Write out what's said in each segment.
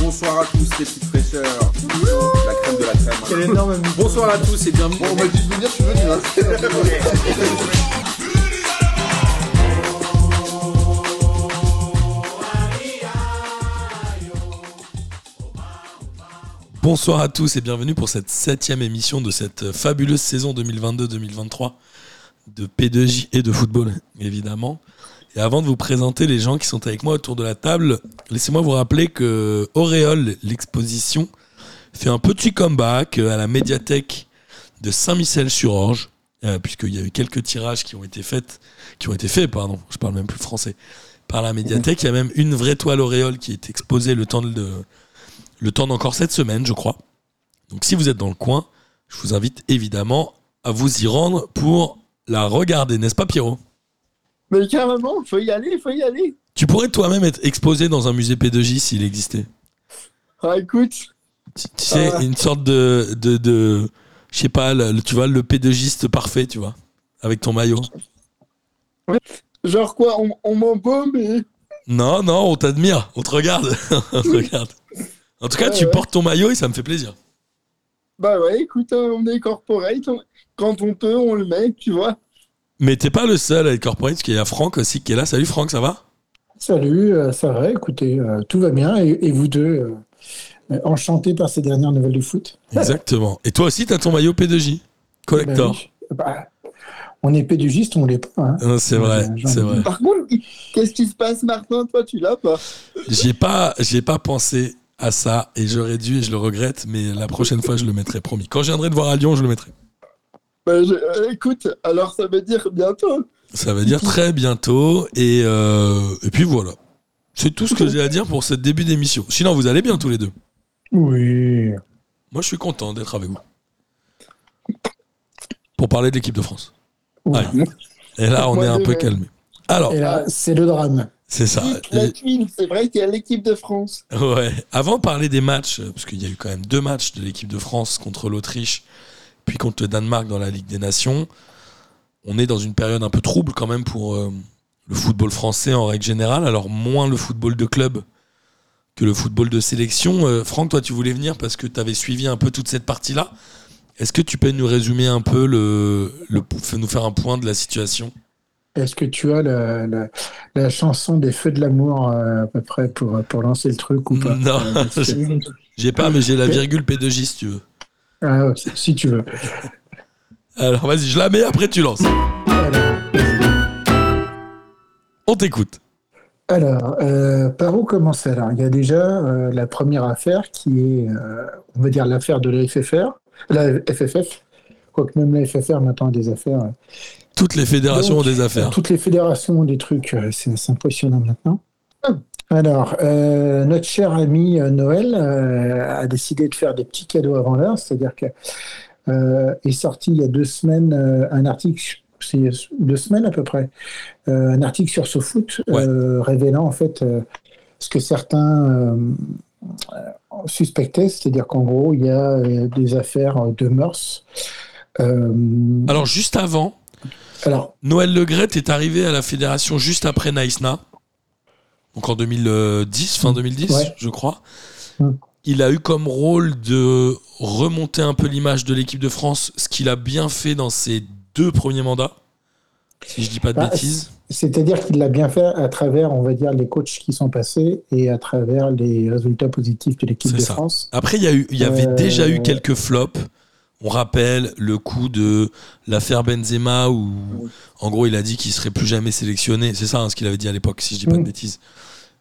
Bonsoir à tous les petites fraîcheurs. La crème de la crème. Quel énorme Bonsoir à tous et bienvenue. Bon, on m'a dit de venir, je suis venu. Hein. Bonsoir à tous et bienvenue pour cette septième émission de cette fabuleuse saison 2022-2023 de P2J et de football, évidemment. Et avant de vous présenter les gens qui sont avec moi autour de la table, laissez-moi vous rappeler que Auréole, l'exposition, fait un petit comeback à la médiathèque de Saint-Michel-sur-Orge, euh, puisqu'il y a eu quelques tirages qui ont été faits, qui ont été faits, pardon, je parle même plus français, par la médiathèque. Il y a même une vraie toile Auréole qui est exposée le temps de, le temps d'encore cette semaine, je crois. Donc si vous êtes dans le coin, je vous invite évidemment à vous y rendre pour la regarder, n'est-ce pas Pierrot? Mais carrément, faut y aller, faut y aller. Tu pourrais toi-même être exposé dans un musée P2J s'il existait. Ah, écoute, Tu tu sais, Ah. une sorte de, de, de je sais pas, le- tu vois, le P2Giste parfait, tu vois, avec ton maillot. genre quoi, on, on m'embaume et... Non, non, on t'admire, on te regarde, on te regarde. En tout cas, tu ouais. portes ton maillot et ça me fait plaisir. Bah ouais, écoute, euh, on est corporate, quand on peut, on le met, tu vois. Mais t'es pas le seul à être corporate, parce qu'il y a Franck aussi qui est là. Salut Franck, ça va? Salut, euh, ça va, écoutez, euh, tout va bien. Et, et vous deux, euh, enchantés par ces dernières nouvelles du foot? Exactement. Et toi aussi, t'as ton maillot P2J Collector. Ben oui. Bah, on est pédugiste, on l'est pas. hein. Non, C'est vrai, c'est ai vrai. Par contre, qu'est-ce qui se passe maintenant Toi, tu l'as pas? J'ai pas, j'ai pas pensé à ça et j'aurais dû et je le regrette, mais la prochaine fois je le mettrai promis. Quand je viendrai te voir à Lyon, je le mettrai. Bah, je- euh, Écoute, alors ça veut dire bientôt. Ça veut dire très bientôt et euh, et puis voilà. C'est tout ce que j'ai à dire pour ce début d'émission. Sinon, vous allez bien tous les deux. Oui. Moi, je suis content d'être avec vous pour parler de l'équipe de France. Et là, on Moi, est un peu calmé. Alors, Et là, c'est le drame. c'est ça. La tuile, c'est vrai qu'il y a l'équipe de France. Ouais. Avant de parler des matchs, parce qu'il y a eu quand même deux matchs de l'équipe de France contre l'Autriche, puis contre le Danemark dans la Ligue des Nations, on est dans une période un peu trouble quand même pour euh, le football français en règle générale. Alors moins le football de club que le football de sélection. Euh, Franck, toi, tu voulais venir parce que tu avais suivi un peu toute cette partie-là. Est-ce que tu peux nous résumer un peu le, le, nous faire un point de la situation? Est-ce que tu as la, la, la chanson des Feux de l'amour euh, à peu près pour, pour lancer le truc ou pas? Non, J'ai pas, mais j'ai la virgule P2J si tu veux. Ah, ouais, si- tu veux. Alors vas-y, je la mets, après tu lances. Alors, On t'écoute. Alors, euh, par où commencer alors Il y a déjà euh, la première affaire qui est, euh, on va dire, l'affaire de la FFR, la FFF, quoique même la FFR maintenant a des affaires. Toutes les fédérations Donc, ont des affaires. Toutes les fédérations ont des trucs, c'est assez impressionnant maintenant. Alors, euh, notre cher ami euh, Noël euh, a décidé de faire des petits cadeaux avant l'heure, c'est-à-dire que euh, est sorti il y a deux semaines un article, c'est deux semaines à peu près, un article sur SoFoot Ouais. révélant en fait ce que certains suspectaient, c'est-à-dire qu'en gros il y a des affaires de mœurs. Alors juste avant, alors Noël Legrette est arrivé à la fédération juste après Naïsna. Donc en 2010, fin 2010, Ouais. je crois. Mm. Il a eu comme rôle de remonter un peu l'image de l'équipe de France, ce qu'il a bien fait dans ses deux premiers mandats. Si je dis pas de Bah, bêtises. C'est-à-dire qu'il l'a bien fait à travers, on va dire, les coachs qui sont passés et à travers les résultats positifs de l'équipe de ça. France. Après, il y, a eu, il y avait Euh, déjà eu quelques flops. On rappelle le coup de l'affaire Benzema où, en gros, il a dit qu'il serait plus jamais sélectionné. C'est ça hein, ce qu'il avait dit à l'époque, si je dis pas de bêtises.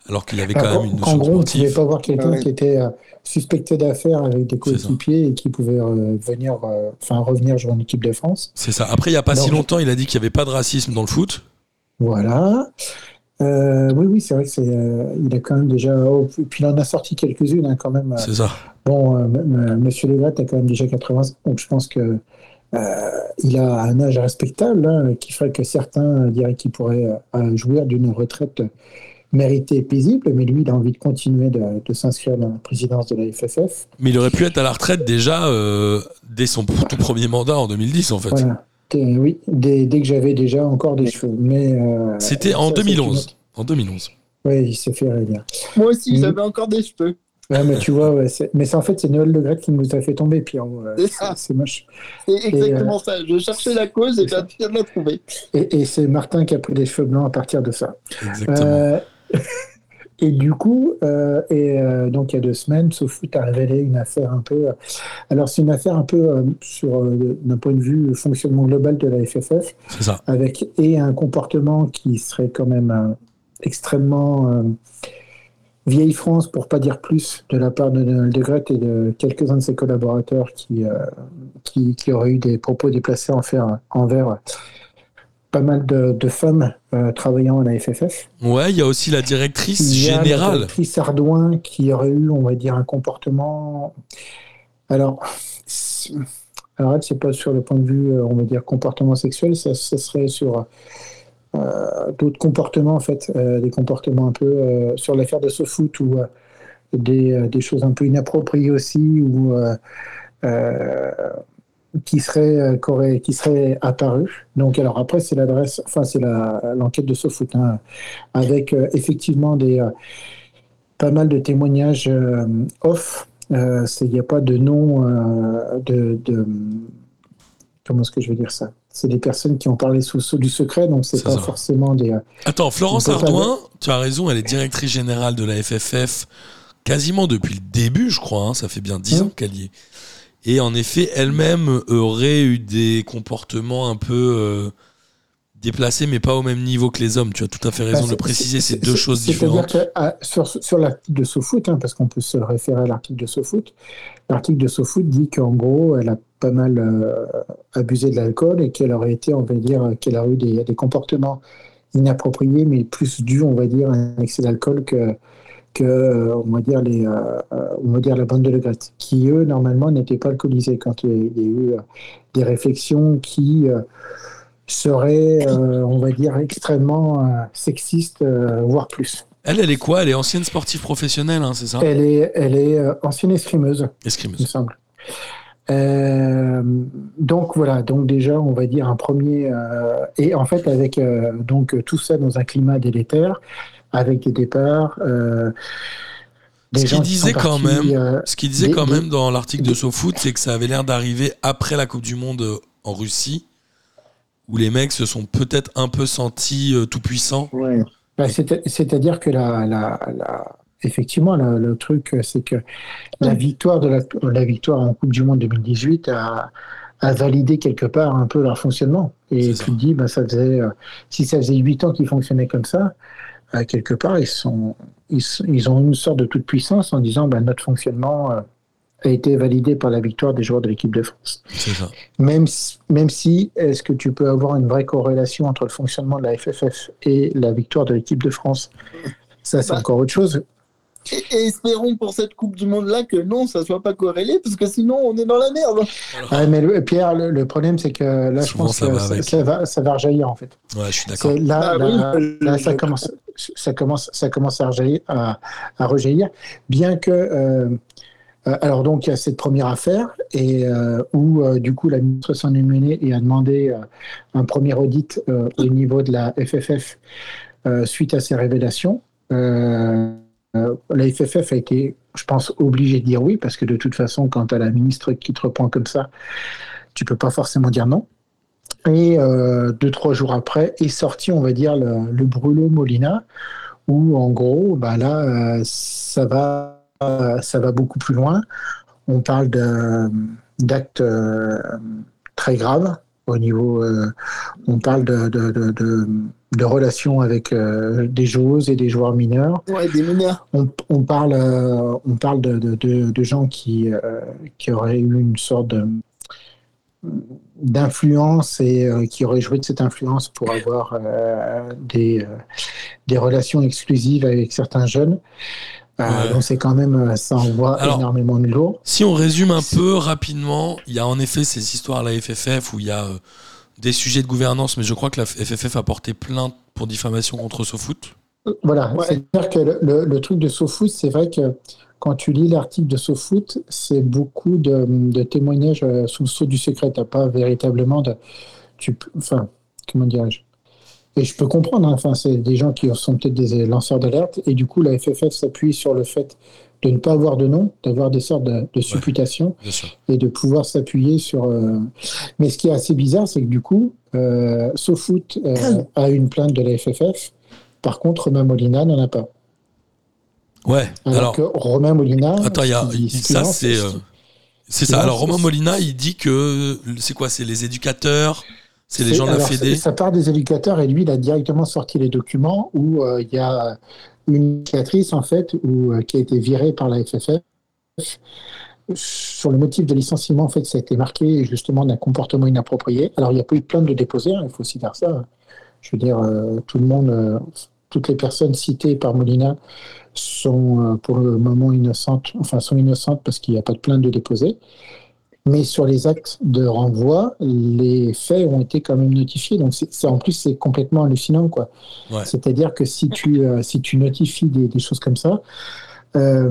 Alors qu'il y avait quand Enfin, même une notion gros, on ne pouvait sportive. pas voir quelqu'un Ah ouais. qui était euh, suspecté d'affaires avec des coéquipiers et qui pouvait euh, venir, euh, enfin revenir jouer en équipe de France. C'est ça. Après, il n'y a pas si longtemps, il a dit qu'il n'y avait pas de racisme dans le foot. Voilà. Euh, oui, oui, c'est vrai que c'est, euh, il a quand même déjà, oh, puis il en a sorti quelques-unes hein, quand même. C'est ça. Bon, euh, Monsieur Legat a quand même déjà 80 ans, donc je pense que euh, il a un âge respectable hein, qui ferait que certains diraient qu'il pourrait euh, jouir d'une retraite méritée et paisible, mais lui, il a envie de continuer de, de s'inscrire dans la présidence de la FFF. Mais il aurait pu être à la retraite déjà euh, dès son tout premier mandat en 2010, en fait. Voilà. Oui, dès, dès que j'avais déjà encore des cheveux. Mais euh, C'était en ça, c'est 2011. une autre- En 2011. Oui, il s'est fait réélire. Moi aussi, Mm. j'avais encore des cheveux. Ouais, mais tu vois, ouais, c'est- mais c'est en fait, c'est Noël Le Gret qui nous a fait tomber, Pierre. Ouais, C'est c'est ça. c'est moche. C'est exactement ça. Je cherchais la cause et bien, tu viens de la trouver. Et, et c'est Martin qui a pris les cheveux blancs à partir de ça. Exactement. Euh, et du coup, euh, et euh, donc il y a deux semaines, SoFoot a révélé une affaire un peu. euh, alors c'est une affaire un peu euh, sur euh, d'un point de vue fonctionnement global de la FFF, C'est ça. avec et un comportement qui serait quand même euh, extrêmement euh, vieille France, pour pas dire plus, de la part de Donald de Gret et de quelques-uns de ses collaborateurs qui, euh, qui, qui auraient eu des propos déplacés envers, envers pas mal de, de femmes euh, travaillant à la FFF. Ouais, il y a aussi la directrice Il y a la générale. directrice Ardouin qui aurait eu, on va dire, un comportement. Alors, c'est- alors c'est pas sur le point de vue, euh, on va dire, comportement sexuel, ça, ça serait sur d'autres comportements, en fait, euh, des comportements un peu euh, sur l'affaire de SoFoot ou euh, des, euh, des choses un peu inappropriées aussi ou euh, euh, qui seraient euh, qui seraient apparues. Donc, alors après, c'est l'adresse, enfin, c'est l'enquête de SoFoot, hein, avec euh, effectivement des euh, pas mal de témoignages euh, off. Euh, Il n'y a pas de nom euh, de, de- Comment est-ce que je veux dire ça? C'est des personnes qui ont parlé sous, sous du secret, donc c'est pas ça. forcément des. euh, Attends, Florence Ardouin, tu as raison, elle est directrice générale de la FFF quasiment depuis le début, je crois. hein, ça fait bien dix Mhm. ans qu'elle y est. Et en effet, elle-même aurait eu des comportements un peu euh, déplacés, mais pas au même niveau que les hommes. Tu as tout à fait raison Bah, de le préciser, c'est deux choses C'est-à-dire différentes. que ah, sur, sur l'article de SoFoot, hein, parce qu'on peut se référer à l'article de SoFoot, l'article de SoFoot dit qu'en gros, elle a pas mal euh, abusé de l'alcool et qu'elle aurait été, on va dire, qu'elle a eu des, des comportements inappropriés, mais plus dus, on va dire, à un excès d'alcool que, que euh, on va dire les, euh, on va dire la bande de Le Gret, qui eux normalement n'étaient pas alcoolisés quand il y a, il y a eu euh, des réflexions qui seraient, euh, on va dire, extrêmement euh, sexistes, euh, voire plus. Elle, elle est quoi? Elle est ancienne sportive professionnelle, hein, c'est ça? Elle est, elle est ancienne escrimeuse, il me Escrimeuse. semble. Donc voilà, donc déjà on va dire un premier et en fait avec donc tout ça dans un climat délétère, avec des départs, des Ce qu'il qui disait quand partis, même, Ce qu'il disait des- quand des- même dans l'article de SoFoot, c'est que ça avait l'air d'arriver après la Coupe du Monde en Russie, où les mecs se sont peut-être un peu sentis euh, tout puissants. Ouais. bah, c'est- c'est-à-dire que la, la, la- effectivement le, le truc euh, c'est que la victoire de la, la victoire en Coupe du Monde 2018 a, a validé quelque part un peu leur fonctionnement. Et tu ça. te dis, bah, ça faisait, euh, si ça faisait huit ans qu'ils fonctionnaient comme ça, euh, quelque part, ils, sont, ils, ont une sorte de toute puissance en disant, bah, notre fonctionnement a été validé par la victoire des joueurs de l'équipe de France. Ça. Même si, même si est-ce que tu peux avoir une vraie corrélation entre le fonctionnement de la FFF et la victoire de l'équipe de France? Ça, c'est Bah, encore autre chose. Et, et espérons pour cette Coupe du Monde-là que non, ça soit pas corrélé, parce que sinon on est dans la merde. Ah, mais le- Pierre, le, le problème, c'est que là, je pense ça que va ça, va, ça va rejaillir, en fait. Ouais, je suis d'accord. C'est là, là, oui, là, je- ça commence, ça commence, ça commence à rejaillir, à, à rejaillir, bien que. euh, alors donc il y a cette première affaire et euh, où euh, du coup la ministre s'en est menée et a demandé euh, un premier audit euh, au niveau de la FFF euh, suite à ces révélations. Euh, euh, la FFF a été, je pense, obligée de dire oui parce que de toute façon, quand as la ministre qui te reprend comme ça, tu peux pas forcément dire non. Et euh, deux, trois jours après est sorti, on va dire, le, le brûlot Molina, où en gros, bah là, euh, ça, va, euh, ça va beaucoup plus loin. On parle d'actes euh, très graves au niveau. euh, on parle de, de, de, de- de relations avec euh, des joueuses et des joueurs mineurs. Ouais, des mineurs. On, on parle, euh, on parle de, de, de- de gens qui, euh, qui auraient eu une sorte de- d'influence et euh, qui auraient joué de cette influence pour avoir euh, des, euh, des relations exclusives avec certains jeunes. Euh. Donc c'est quand même, euh, ça envoie Alors- énormément de lourd. Si on résume un peu rapidement, il y a en effet ces histoires à la FFF où il y a euh, des sujets de gouvernance, mais je crois que la FFF a porté plainte pour diffamation contre SoFoot. Voilà, Ouais. c'est-à-dire que le, le- le truc de SoFoot, c'est vrai que quand tu lis l'article de SoFoot, c'est beaucoup de, de témoignages sous le sceau du secret. Tu pas véritablement de. Tu, enfin, comment dirais-je? Et je peux comprendre, hein, enfin, c'est des gens qui sont peut-être des lanceurs d'alerte, et du coup, la FFF s'appuie sur le fait de ne pas avoir de nom, d'avoir des sortes de, de supputations et de pouvoir s'appuyer sur. euh, Mais ce qui est assez bizarre, c'est que du coup, euh, SoFoot euh, a une plainte de la FFF. Par contre, Romain Molina n'en a pas. Ouais. Alors, Alors, que Romain Molina. attends, il y a, il- ça c'est. euh, C'est il ça. Alors Romain Molina, il dit que c'est quoi C'est les éducateurs, c'est les gens de la Fédé. Ça, ça part des éducateurs et lui, il a directement sorti les documents où euh, il y a une éducatrice en fait où, euh, qui a été virée par la FFF. Sur le motif de licenciement, en fait, ça a été marqué justement d'un comportement inapproprié. Alors, il n'y a pas eu de plainte de déposer, hein, il faut aussi dire ça. Je veux dire, euh, tout le monde, toutes les personnes citées par Molina sont pour le moment innocentes, enfin sont innocentes parce qu'il n'y a pas de plainte de déposer. Mais sur les actes de renvoi, les faits ont été quand même notifiés. Donc, c'est, en plus, c'est complètement hallucinant, quoi. Ouais. C'est-à-dire que si tu, euh, si tu notifies des, des choses comme ça, euh,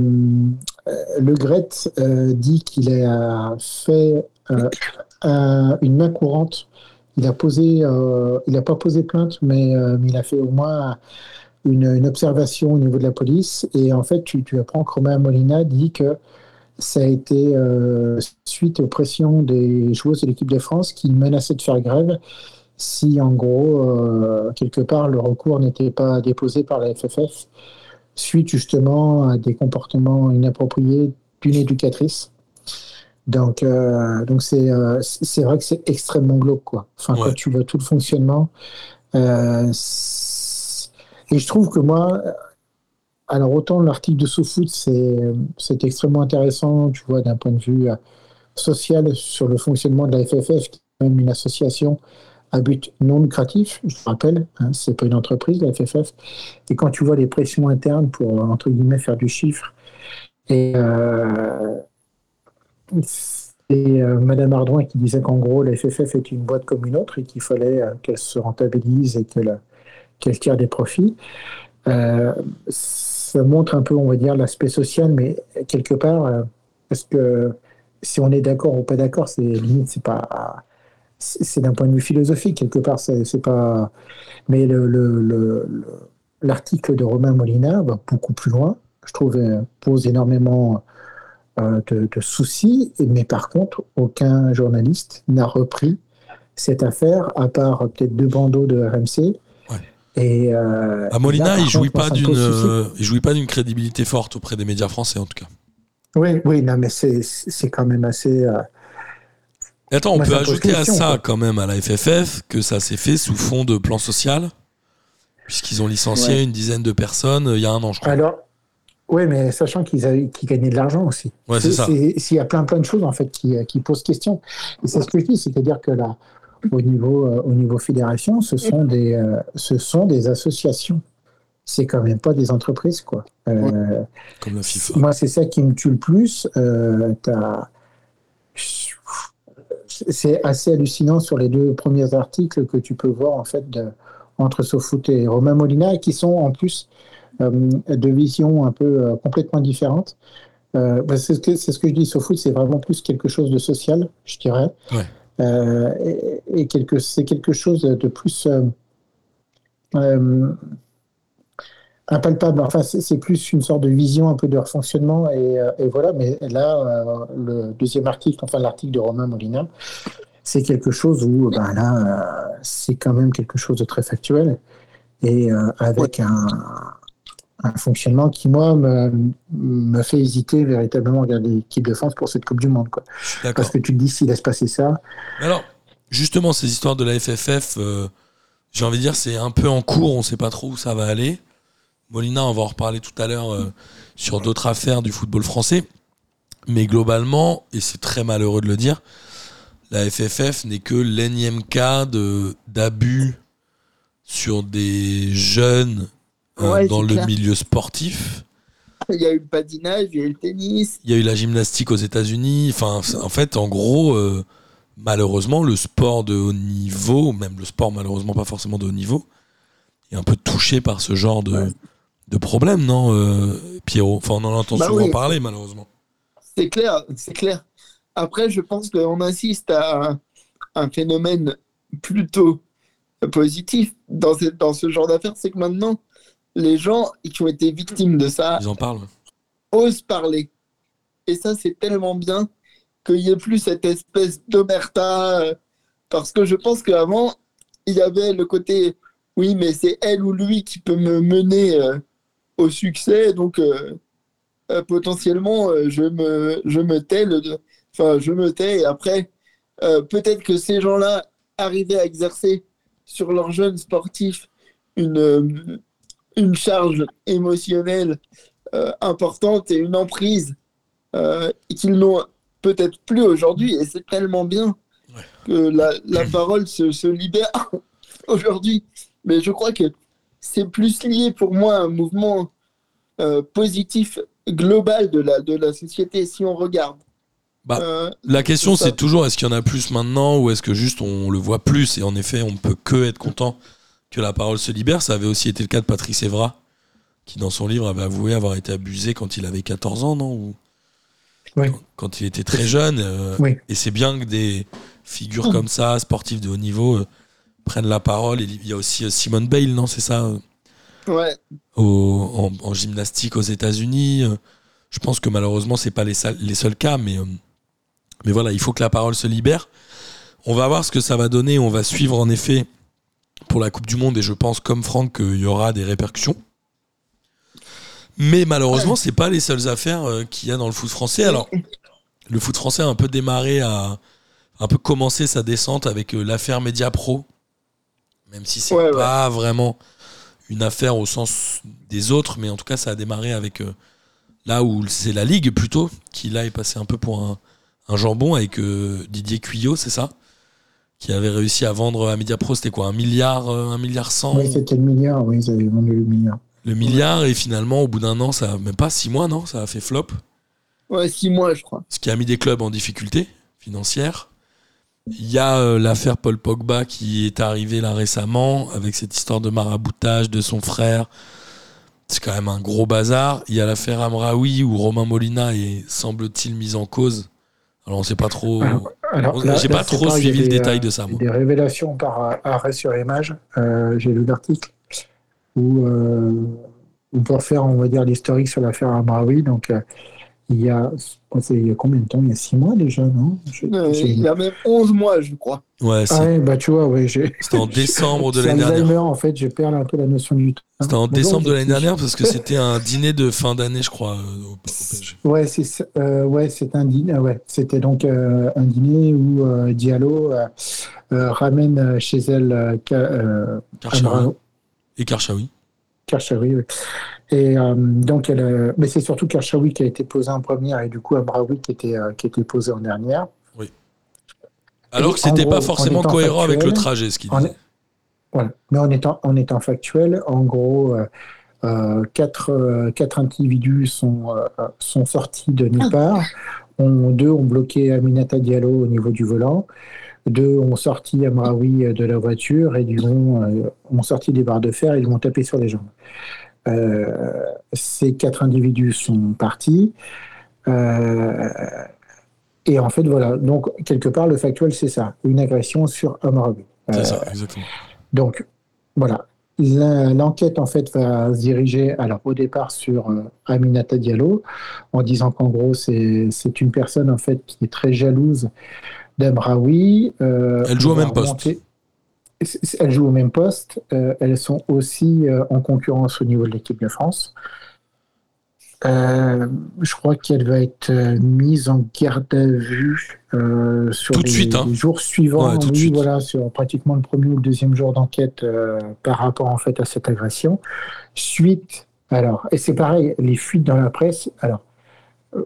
euh, le Gret euh, dit qu'il a fait un- une main courante. Il a posé, il n'a pas posé plainte, mais, mais il a fait au moins une, une observation au niveau de la police. Et en fait, tu, tu apprends que Romain Molina dit que ça a été euh, suite aux pressions des joueuses de l'équipe de France qui menaçaient de faire grève si, en gros, euh, quelque part, le recours n'était pas déposé par la FFF suite justement à des comportements inappropriés d'une éducatrice. Donc, euh, donc c'est euh, c'est vrai que c'est extrêmement glauque, quoi. Enfin, Ouais. quand tu vois tout le fonctionnement. euh, et je trouve que moi, alors autant l'article de SoFoot, c'est c'est extrêmement intéressant, tu vois, d'un point de vue euh, social sur le fonctionnement de la FFF, qui est même une association à but non lucratif, je rappelle, hein, c'est pas une entreprise, la FFF. Et quand tu vois les pressions internes pour, euh, entre guillemets, faire du chiffre, et, euh, et euh, Madame Ardouin qui disait qu'en gros, la FFF est une boîte comme une autre et qu'il fallait qu'elle se rentabilise et qu'elle qu'elle tire des profits. Euh, ça montre un peu, on va dire, l'aspect social, mais quelque part, euh, parce que si on est d'accord ou pas d'accord, c'est limite, c'est pas, c'est d'un point de vue philosophique quelque part, c'est pas. Mais le, le- le- le- l'article de Romain Molina va beaucoup plus loin. Je trouve euh, pose énormément euh, de, soucis, mais par contre, aucun journaliste n'a repris cette affaire, à part euh, peut-être deux bandeaux de RMC. Et euh, Ah, Molina, là, il jouit contre, pas d'une, euh, il jouit pas d'une crédibilité forte auprès des médias français en tout cas. Oui, oui, non, mais c'est c'est quand même assez. euh, attends, on Moi, peut ajouter à ça quoi. quand même à la FFF que ça s'est fait sous fond de plan social, puisqu'ils ont licencié Ouais. une dizaine de personnes il y a un an, je crois. Alors, oui, mais sachant qu'ils avaient- qu'ils gagnaient de l'argent aussi. Ouais, c'est ça. S'il y a plein, plein de choses en fait qui, qui posent question. Et c'est ce que je dis, c'est-à-dire que là, au niveau, euh, au niveau fédération, ce sont des, euh, ce sont des associations. C'est quand même pas des entreprises, quoi. Euh, Comme la FIFA. moi, c'est ça qui me tue le plus. Euh, t'as- c'est assez hallucinant sur les deux premiers articles que tu peux voir en fait de- entre SoFoot et Romain Molina, qui sont en plus euh, de visions un peu euh, complètement différentes. Euh, bah, c'est ce que c'est ce que je dis. SoFoot, c'est vraiment plus quelque chose de social, je dirais. Ouais. Euh, et et quelque, c'est quelque chose de plus euh, euh, impalpable. Enfin, c'est plus une sorte de vision un peu de leur fonctionnement. Et, euh, et voilà, mais là, le deuxième article, enfin l'article de Romain Molina, c'est quelque chose où, ben là, c'est quand même quelque chose de très factuel et avec un, un fonctionnement qui, moi, me, me fait hésiter véritablement à regarder l'équipe de France pour cette Coupe du Monde. Quoi. Parce que tu te dis, s'il laisse passer ça, Alors, justement, ces histoires de la FFF, euh, j'ai envie de dire, c'est un peu en cours, on sait pas trop où ça va aller. Molina, on va en reparler tout à l'heure euh, sur d'autres affaires du football français. Mais globalement, et c'est très malheureux de le dire, la FFF n'est que l'énième cas de- d'abus sur des jeunes Ouais, dans le clair. milieu sportif. Il y a eu le patinage, il y a eu le tennis. Il y a eu la gymnastique aux États-Unis. Enfin, en fait, en gros, euh, malheureusement, le sport de haut niveau, même le sport malheureusement pas forcément de haut niveau, est un peu touché par ce genre de, Ouais. de problème, non, euh, Pierrot? Enfin, on en entend Bah souvent oui. parler, malheureusement. C'est clair, c'est clair. Après, je pense qu'on assiste à un, un phénomène plutôt positif dans ce, dans ce genre d'affaires, c'est que maintenant, les gens qui ont été victimes de ça, Ils en parlent. ose parler. Et ça, c'est tellement bien qu'il n'y ait plus cette espèce d'omerta. euh, Parce que je pense qu'avant, il y avait le côté, oui, mais c'est elle ou lui qui peut me mener euh, au succès. Donc, euh, potentiellement, je, me, je me tais. le- Enfin, je me tais. Et après, peut-être que ces gens-là arrivaient à exercer sur leurs jeunes sportifs une, une charge émotionnelle euh, importante et une emprise euh, qu'ils n'ont peut-être plus aujourd'hui. Et c'est tellement bien Ouais. que la, la parole se, se libère aujourd'hui. Mais je crois que c'est plus lié pour moi à un mouvement euh, positif global de la, de la société si on regarde. Bah, Euh, La question, c'est toujours est-ce qu'il y en a plus maintenant ou est-ce que juste on le voit plus Et en effet, on ne peut que être content? Que la parole se libère. Ça avait aussi été le cas de Patrice Evra, qui dans son livre avait avoué avoir été abusé quand il avait 14 ans, non Ou Oui. quand, quand il était très jeune. euh, Oui. Et c'est bien que des figures comme ça, sportifs de haut niveau, euh, prennent la parole. Et il y a aussi euh, Simone Bale, non C'est ça ouais, au- en, en gymnastique aux États-Unis. Je pense que malheureusement, c'est pas les, sal- les seuls cas, mais, euh, mais voilà, il faut que la parole se libère. On va voir ce que ça va donner. On va suivre en effet pour la Coupe du Monde et je pense, comme Franck, qu'il y aura des répercussions. Mais malheureusement, c'est pas les seules affaires euh, qu'il y a dans le foot français. Alors, le foot français a un peu démarré à un peu commencé sa descente avec euh, l'affaire Media Pro, même si c'est Ouais, ouais. pas vraiment une affaire au sens des autres, mais en tout cas, ça a démarré avec euh, là où c'est la Ligue plutôt qui là est passé un peu pour un, un jambon avec Didier Cuillot, c'est ça? Qui avait réussi à vendre à Mediapro, c'était quoi Un milliard, euh, un milliard cent Oui, c'était le milliard, oui, ils avaient vendu le milliard. Le milliard, et finalement, au bout d'un an, ça a même pas six mois, non Ça a fait flop. ouais, six mois, je crois. ce qui a mis des clubs en difficulté financière. Il y a euh, l'affaire Paul Pogba qui est arrivée là récemment avec cette histoire de maraboutage de son frère. C'est quand même un gros bazar. Il y a l'affaire Amraoui où Romain Molina est semble-t-il mis en cause. Alors on sait pas trop. Alors, Alors, là- J'ai là, pas trop pareil, suivi le détail euh, de ça. Moi. des révélations par euh, arrêt sur image. Euh, J'ai lu l'article où euh, on peut faire, on va dire, l'historique sur l'affaire Amraoui. Donc, euh, il y a, il y a combien de temps? Il y a six mois déjà, non? Je- Euh, j'ai- il y a même 11 mois, je crois. Ouais, Ah ouais, bah tu vois, ouais, j'ai. c'était en décembre de l'année dernière. Alzheimer, en fait, je perds un peu la notion du temps. C'était en Mais décembre de l'année dernière parce que c'était un dîner de fin d'année, je crois, euh, au, au PSG. Ouais, c'est. Euh, ouais, c'est un dîner. ah Ouais, c'était donc euh, un dîner où euh, Diallo ramène chez elle euh, Ka- euh, Karchaoui. Et Karchaoui. Karchaoui. oui. Et euh, donc, elle, euh, mais c'est surtout Karchaoui qui a été posé en première et du coup Amraoui qui était euh, qui était posé en dernière. Alors Et que c'était pas forcément cohérent avec le trajet, ce qu'il en- disait. Voilà. Mais en étant, en étant factuel, en gros, euh, quatre, quatre individus sont, sont sortis de nulle part. On- deux ont bloqué Aminata Diallo au niveau du volant. Deux ont sorti Amraoui de la voiture et ils ont, ont sorti des barres de fer et ils l'ont tapé sur les jambes. Euh, ces quatre individus sont partis. Euh, et en fait, voilà. Donc, quelque part, le factuel, c'est ça. Une agression sur Amraoui. C'est Euh, ça, exactement. donc, voilà. L'enquête, en fait, va se diriger, alors, au départ, sur euh, Aminata Diallo, en disant qu'en gros, c'est c'est une personne, en fait, qui est très jalouse d'Amraoui. Euh, Elle joue au même poste. remonter- Elles jouent au même poste. Euh, elles sont aussi euh, en concurrence au niveau de l'équipe de France. Euh, je crois qu'elle va être mise en garde à vue sur Tout les, suite, hein. les jours suivants. Ouais, tout oui, voilà, sur pratiquement le premier ou le deuxième jour d'enquête par rapport en fait à cette agression. Suite, alors, et c'est pareil, les fuites dans la presse. Alors,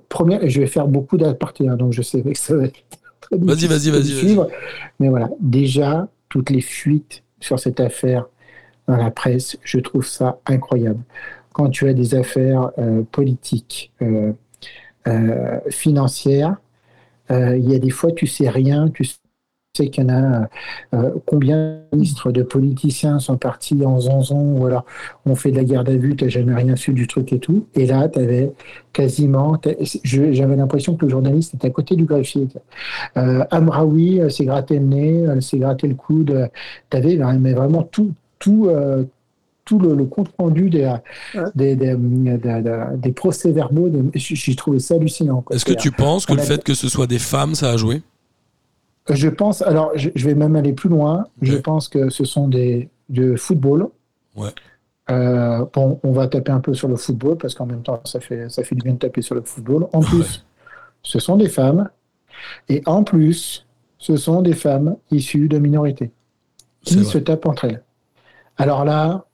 première, je vais faire beaucoup d'apartés, hein, donc je sais que ça va être très Vas-y, difficile vas-y, de vas-y, suivre. Mais voilà, déjà, toutes les fuites sur cette affaire dans la presse, je trouve ça incroyable. Quand tu as des affaires euh, politiques, euh, euh, financières, euh, il y a des fois, tu sais rien, tu sais qu'il y en a euh, combien de ministres, de politiciens sont partis en zonzon ou alors on fait de la garde à vue, tu n'as jamais rien su du truc et tout. Et là, tu avais quasiment, t'as- j'avais l'impression que le journaliste était à côté du greffier. Euh, Amraoui elle s'est gratté le nez, elle s'est gratté le coude. Tu avais mais vraiment tout, tout, euh, tout le, le compte rendu des, des, des, des, des procès-verbaux. des- J'ai trouvé ça hallucinant. Est-ce que tu penses que le fait que ce soit des femmes, ça a joué? Je pense, alors je, je vais même aller plus loin. Je pense que ce sont des de football. Ouais. Euh, bon, on va taper un peu sur le football parce qu'en même temps, ça fait, ça fait du bien de taper sur le football. En plus, Ouais. ce sont des femmes. Et en plus, ce sont des femmes issues de minorités qui vrai. se tapent entre elles. Alors là,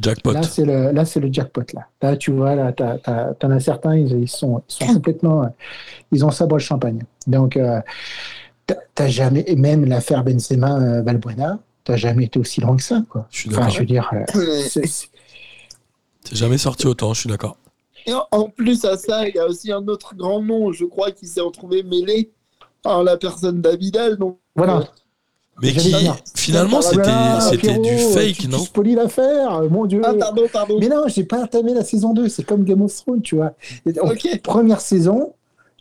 Jackpot. là c'est le, là c'est le jackpot là. Là, tu vois, là, t'as- t'en as certains, ils, ils sont, ils sont complètement, ils ont sabre le champagne. Donc, euh, t'as- jamais, et même l'affaire Benzema euh, Valbuena, t'as jamais été aussi loin que ça, quoi. Je suis Enfin, d'accord. je veux dire, euh, Mais- c'est- c'est- C'est jamais sorti autant, je suis d'accord. Et en- plus à ça, il y a aussi un autre grand nom, je crois, qui s'est retrouvé mêlé par la personne d'Avidal. Donc, voilà. Mais J'allais qui, finalement, c'était voilà, c'était Pierrot, du fake, tu, non? Tu l'affaire, mon Dieu. Ah, pardon, pardon. Mais non, j'ai pas entamé la saison 2, c'est comme Game of Thrones, tu vois. Première saison,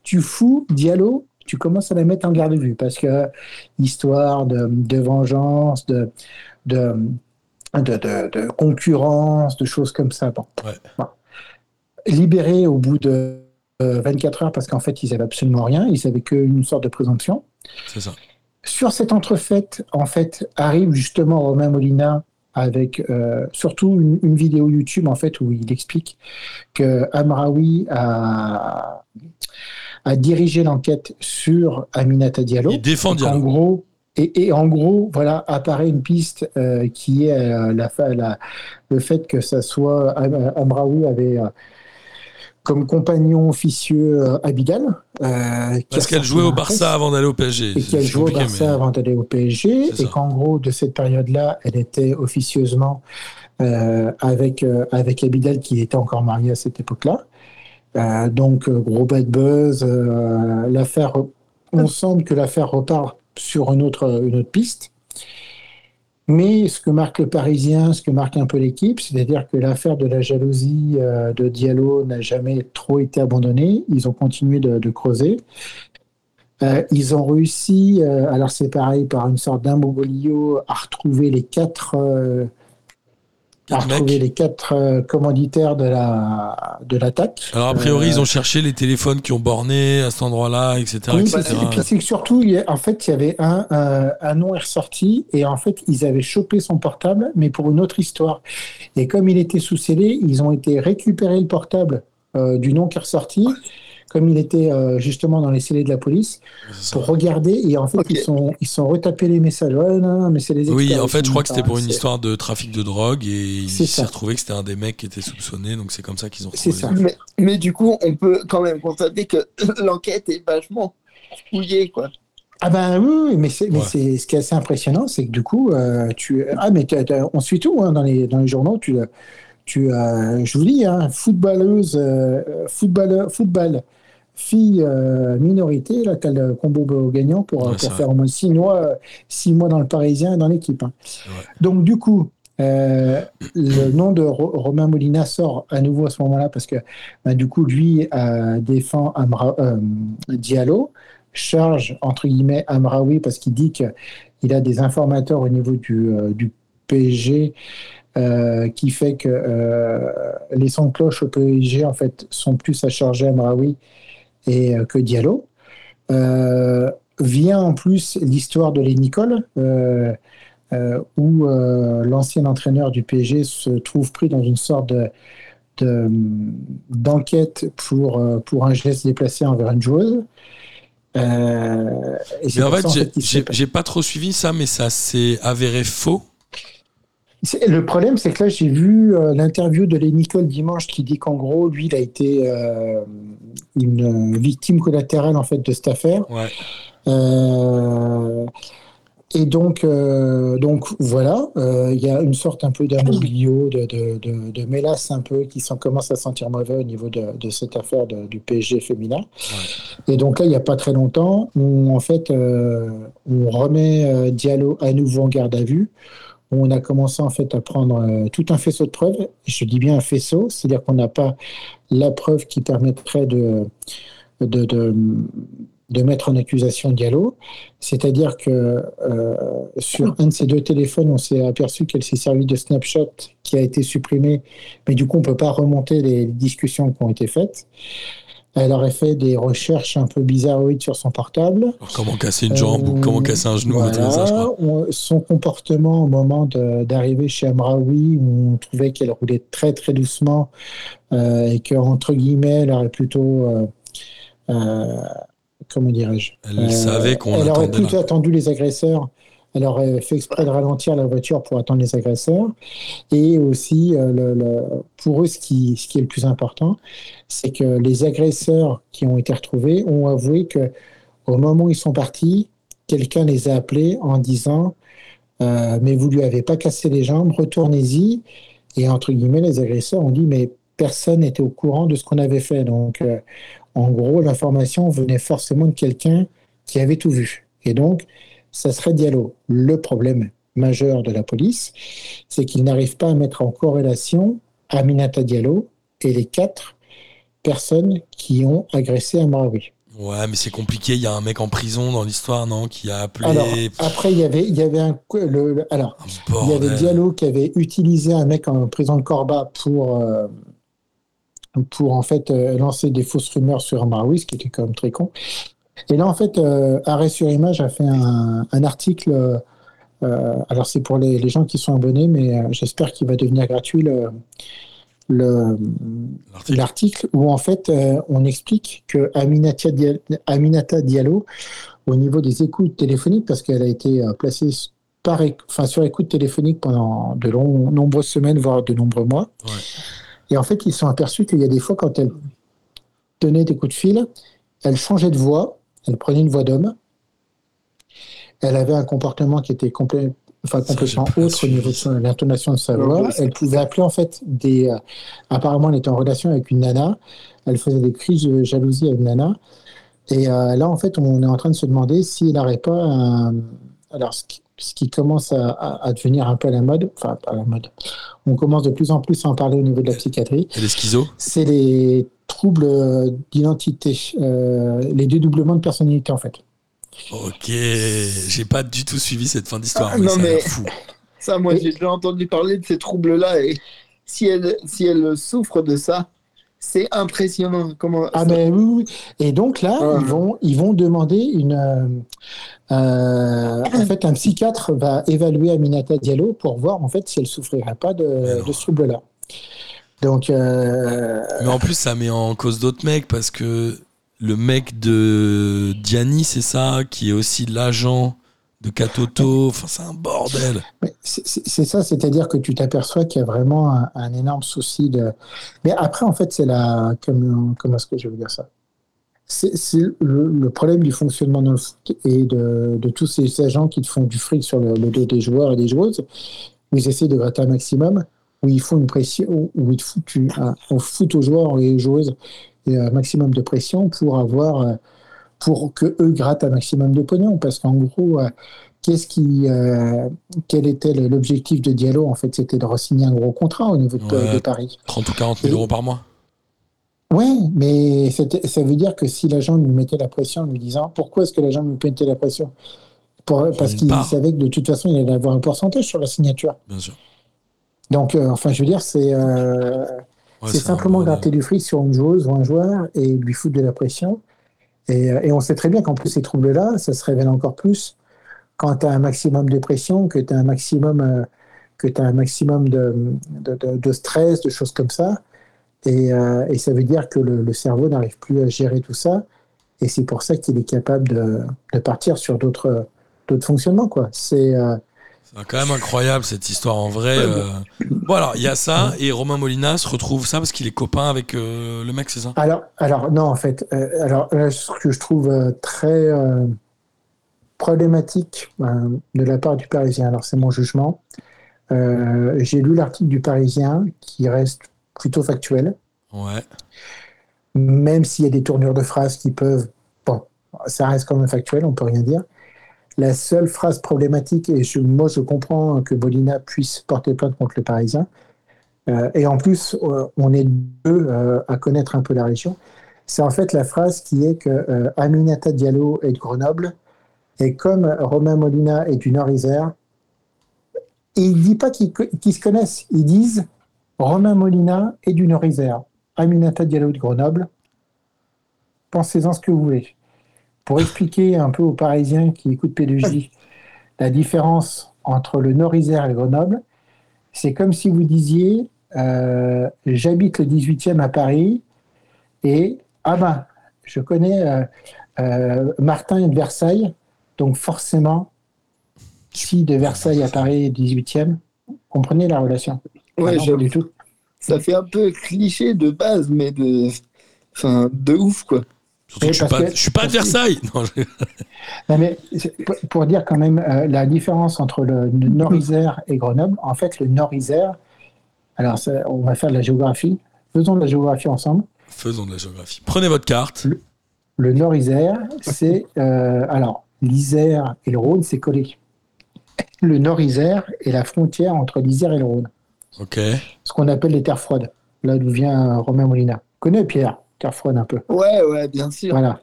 tu fous Diallo, tu commences à la mettre en garde vue parce que histoire de, de vengeance, de, de, de, concurrence, de choses comme ça. Bon. Ouais. Bon. Libéré au bout de euh, 24 heures parce qu'en fait, ils avaient absolument rien, ils avaient qu'une sorte de présomption. C'est ça. Sur cette entrefaite, en fait, arrive justement Romain Molina avec euh, surtout une, une vidéo YouTube en fait où il explique que Amraoui a, a dirigé l'enquête sur Aminata Diallo. Il défend En Diallo. gros, et, et en gros, voilà, apparaît une piste euh, qui est euh, la, le fait que ça soit Am- Amraoui avait euh, comme compagnon officieux euh, Abidal. euh, Parce qu'elle jouait au Barça avant d'aller au PSG. et qu'elle jouait au Barça mais- avant d'aller au PSG, et qu'en gros, de cette période-là, elle était officieusement euh, avec, euh, avec Abidal, qui était encore marié à cette époque-là. Euh, donc, euh, gros bad buzz. euh, l'affaire, on semble que l'affaire repart sur une autre, une autre piste. Mais ce que marque le Parisien, ce que marque un peu l'équipe, c'est-à-dire que l'affaire de la jalousie de Diallo n'a jamais trop été abandonnée. Ils ont continué de, creuser. Ils ont réussi, alors c'est pareil, par une sorte d'imbroglio, à retrouver les quatre, euh, à Quatre retrouver mecs. les quatre euh, commanditaires de la de l'attaque. Alors, a priori, Euh, ils ont cherché les téléphones qui ont borné à cet endroit-là, etc. oui, etc. c'est- et puis c'est que surtout, il y a- en fait, il y avait un, un, un nom est ressorti et en fait, ils avaient chopé son portable, mais pour une autre histoire. Et comme il était sous scellé, ils ont été récupérer le portable euh, du nom qui est ressorti, comme il était euh, justement dans les scellés de la police, pour regarder. Et en fait, ils sont ils sont retapés les messages. Ouais, non, non, mais c'est les Oui, en fait, je crois que c'était pour une histoire de trafic de drogue et il s'est retrouvé que c'était un des mecs qui était soupçonné, donc c'est comme ça qu'ils ont C'est retrouvé. ça. Mais, mais du coup, on peut quand même constater que l'enquête est vachement fouillée, quoi. Ah ben oui, oui, mais, c'est, mais Ouais. c'est ce qui est assez impressionnant, c'est que du coup, euh, tu ah mais on suit tout hein, dans les dans les journaux. Tu tu euh, je vous dis, hein, footballeuse, euh, footballeur, football, fille euh, minorité, là t'as le combo gagnant pour Ouais, pour faire au moins six mois euh, six mois dans le Parisien et dans l'équipe. hein. Donc du coup. euh, le nom de Ro- Romain Molina sort à nouveau à ce moment-là parce que bah, du coup lui euh, défend Amra- euh, Diallo charge entre guillemets Amraoui parce qu'il dit qu'il a des informateurs au niveau du, du PSG qui fait que les sons de cloche au PSG en fait sont plus à charger Amraoui et euh, que Diallo. Euh, vient en plus l'histoire de les Nicole euh, où l'ancien entraîneur du PSG se trouve pris dans une sorte de de- d'enquête pour, pour un geste déplacé envers une joueuse. Euh, et c'est Mais en fait, j'ai pas trop suivi ça, mais ça s'est avéré faux. Le problème, c'est que là, j'ai vu euh, l'interview de Lenny Nicole dimanche qui dit qu'en gros, lui, il a été euh, une victime collatérale en fait de cette affaire. Ouais. Euh, et donc, euh, donc voilà, euh, il y a une sorte un peu d'amoglio, de, de, de, de mélasse un peu qui s'en commence à sentir mauvais au niveau de, de cette affaire du PSG féminin. Et donc là, il n'y a pas très longtemps, où en fait, euh, on remet euh, Diallo à nouveau en garde à vue. Où On a commencé en fait à prendre euh, tout un faisceau de preuves. Je dis bien un faisceau, c'est-à-dire qu'on n'a pas la preuve qui permettrait de, mettre en accusation Diallo. C'est-à-dire que euh, sur un de ces deux téléphones, on s'est aperçu qu'elle s'est servi de snapshot qui a été supprimé, mais du coup, on ne peut pas remonter les discussions qui ont été faites. Elle aurait fait des recherches un peu bizarroïdes sur son portable. Alors, comment casser une jambe ou comment casser un genou Voilà. ça, je crois. On- son comportement au moment d'arriver chez Amraoui, où on trouvait qu'elle roulait très très doucement euh, et que entre guillemets, elle aurait plutôt, euh, euh, comment dirais-je, Elle euh, savait qu'on elle aurait plutôt attendu les agresseurs. Elle aurait fait exprès de ralentir la voiture pour attendre les agresseurs. Et aussi, euh, pour eux, ce qui, ce qui est le plus important, c'est que les agresseurs qui ont été retrouvés ont avoué que au moment où ils sont partis, quelqu'un les a appelés en disant euh, Mais vous lui avez pas cassé les jambes, retournez-y. Et entre guillemets, les agresseurs ont dit Mais personne n'était au courant de ce qu'on avait fait. Donc, euh, en gros, l'information venait forcément de quelqu'un qui avait tout vu. Et donc, ça serait Diallo. Le problème majeur de la police, c'est qu'ils n'arrivent pas à mettre en corrélation Aminata Diallo et les quatre personnes qui ont agressé Amraoui. Ouais, mais c'est compliqué. Il y a un mec en prison dans l'histoire, non Qui a appelé. Alors, après, il y avait, il y avait un. Le, le- alors, Un il y avait. Diallo qui avait utilisé un mec en prison de Corba pour, euh, pour en fait euh, lancer des fausses rumeurs sur Amraoui, ce qui était quand même très con. Et là, en fait, euh, Arrêt sur Image a fait un, un article. euh, alors, c'est pour les, les gens qui sont abonnés, mais euh, j'espère qu'il va devenir gratuit le, le, L'article. l'article où en fait euh, on explique que Aminata Diallo, Aminata Diallo, au niveau des écoutes téléphoniques, parce qu'elle a été euh, placée par, enfin, sur écoute téléphonique pendant de nombreuses semaines, voire de nombreux mois. Ouais. Et en fait, ils se sont aperçus qu'il y a des fois, quand elle tenait des coups de fil, elle changeait de voix, elle prenait une voix d'homme. Elle avait un comportement qui était complet- enfin, complètement autre au niveau de l'intonation de sa voix. ouais, Elle pouvait appeler en fait des. euh, apparemment, elle était en relation avec une nana. Elle faisait des crises de jalousie à une nana. Et euh, là, en fait, on est en train de se demander s'il n'aurait pas un. Alors, ce qui, ce qui commence à, à- à devenir un peu à la mode, enfin, pas à la mode, on commence de plus en plus à en parler au niveau de la psychiatrie, Et les schizos c'est les troubles euh, d'identité, euh, les dédoublements de personnalité, en fait. Ok, j'ai pas du tout suivi cette fin d'histoire. Ah, non, ça mais- fou. Ça, moi, j'ai déjà entendu parler de ces troubles-là. Et si elle, si elle souffre de ça, c'est impressionnant. Comment Ah ça- ben oui, oui. Et donc là, Ouais. ils vont, ils vont demander une. euh, euh, en fait, un psychiatre va évaluer Aminata Diallo pour voir en fait si elle souffrirait pas de, de ce trouble-là. Donc, euh, Mais en plus, ça met en cause d'autres mecs parce que le mec de Diani, c'est ça, qui est aussi l'agent de Katoto. Enfin, c'est un bordel. c'est ça, c'est-à-dire que tu t'aperçois qu'il y a vraiment un, un énorme souci de. Mais après, en fait, c'est la. Comment, comment est-ce que je veux dire ça? C'est le, le problème du fonctionnement dans le foot et de, de tous ces agents qui te font du fric sur le, le dos des joueurs et des joueuses, ils essaient de gratter un maximum, où ils font une pression, où ils foutent, un- on fout aux joueurs et aux joueuses un maximum de pression pour avoir, euh, pour que eux grattent un maximum de pognon, parce qu'en gros, euh, qu'est-ce qui, euh, quel était l'objectif de Diallo En fait, c'était de re-signer un gros contrat au niveau de, Ouais. de Paris. 30 ou 40 000 euros par mois. Ouais, mais ça veut dire que si l'agent lui mettait la pression en lui disant pourquoi est-ce que l'agent lui mettait la pression? Pour- Parce qu'il savait que de toute façon, il allait avoir un pourcentage sur la signature. Bien sûr. Donc, euh, enfin, je veux dire, c'est euh, Ouais, simplement gratter du fric sur une joueuse ou un joueur et lui foutre de la pression. Et, euh, et on sait très bien qu'en plus, ces troubles-là, ça se révèle encore plus quand tu as un maximum de pression, que tu as un maximum, euh, que tu un maximum de, de, de- de stress, de choses comme ça. Et, euh, et ça veut dire que le, le cerveau n'arrive plus à gérer tout ça. Et c'est pour ça qu'il est capable de, de partir sur d'autres d'autres fonctionnements. quoi. C'est euh, C'est quand même incroyable cette histoire en vrai. Euh. Bon, alors, il y a ça, et Romain Molinas retrouve ça parce qu'il est copain avec euh, le mec, c'est ça? Alors, alors non, en fait, euh, alors là, ce que je trouve très problématique de la part du Parisien, alors c'est mon jugement. J'ai lu l'article du Parisien qui reste plutôt factuel, Ouais. même s'il y a des tournures de phrases qui peuvent, bon, ça reste quand même factuel, on peut rien dire. La seule phrase problématique, et moi je comprends que Bolina puisse porter plainte contre le Parisien, euh, et en plus euh, on est deux euh, à connaître un peu la région, C'est en fait la phrase qui est que Aminata Diallo est de Grenoble et comme Romain Molina est du Nord-Isère, il ne dit pas qu'ils qu'ils se connaissent, ils disent Romain Molina est du Nord-Isère, Aminata Diallo de Grenoble. Pensez-en ce que vous voulez. Pour expliquer un peu aux Parisiens qui écoutent P2J la différence entre le Nord-Isère et Grenoble, c'est comme si vous disiez euh, j'habite le 18e à Paris et ah ben je connais euh, euh, Martin de Versailles, donc forcément si de Versailles à Paris est 18e, comprenez la relation. Ouais, Ah non, du tout. Ça fait un peu cliché de base, mais de, enfin, de ouf, quoi. Surtout Oui, que je suis que- je suis pas que- Versailles. Non, je- Non, mais pour- dire quand même euh, la différence entre le, Nord-Isère et Grenoble, en fait, le Nord-Isère, alors ça, on va faire de la géographie, faisons de la géographie ensemble. Faisons de la géographie. Prenez votre carte. Le Nord-Isère, c'est. euh, alors, l'Isère et le Rhône, c'est collé. Le Nord-Isère est la frontière entre l'Isère et le Rhône, Ok. ce qu'on appelle les terres froides, là d'où vient Romain Molina. Connais Pierre, terre froide un peu. Ouais, ouais, bien sûr. Voilà.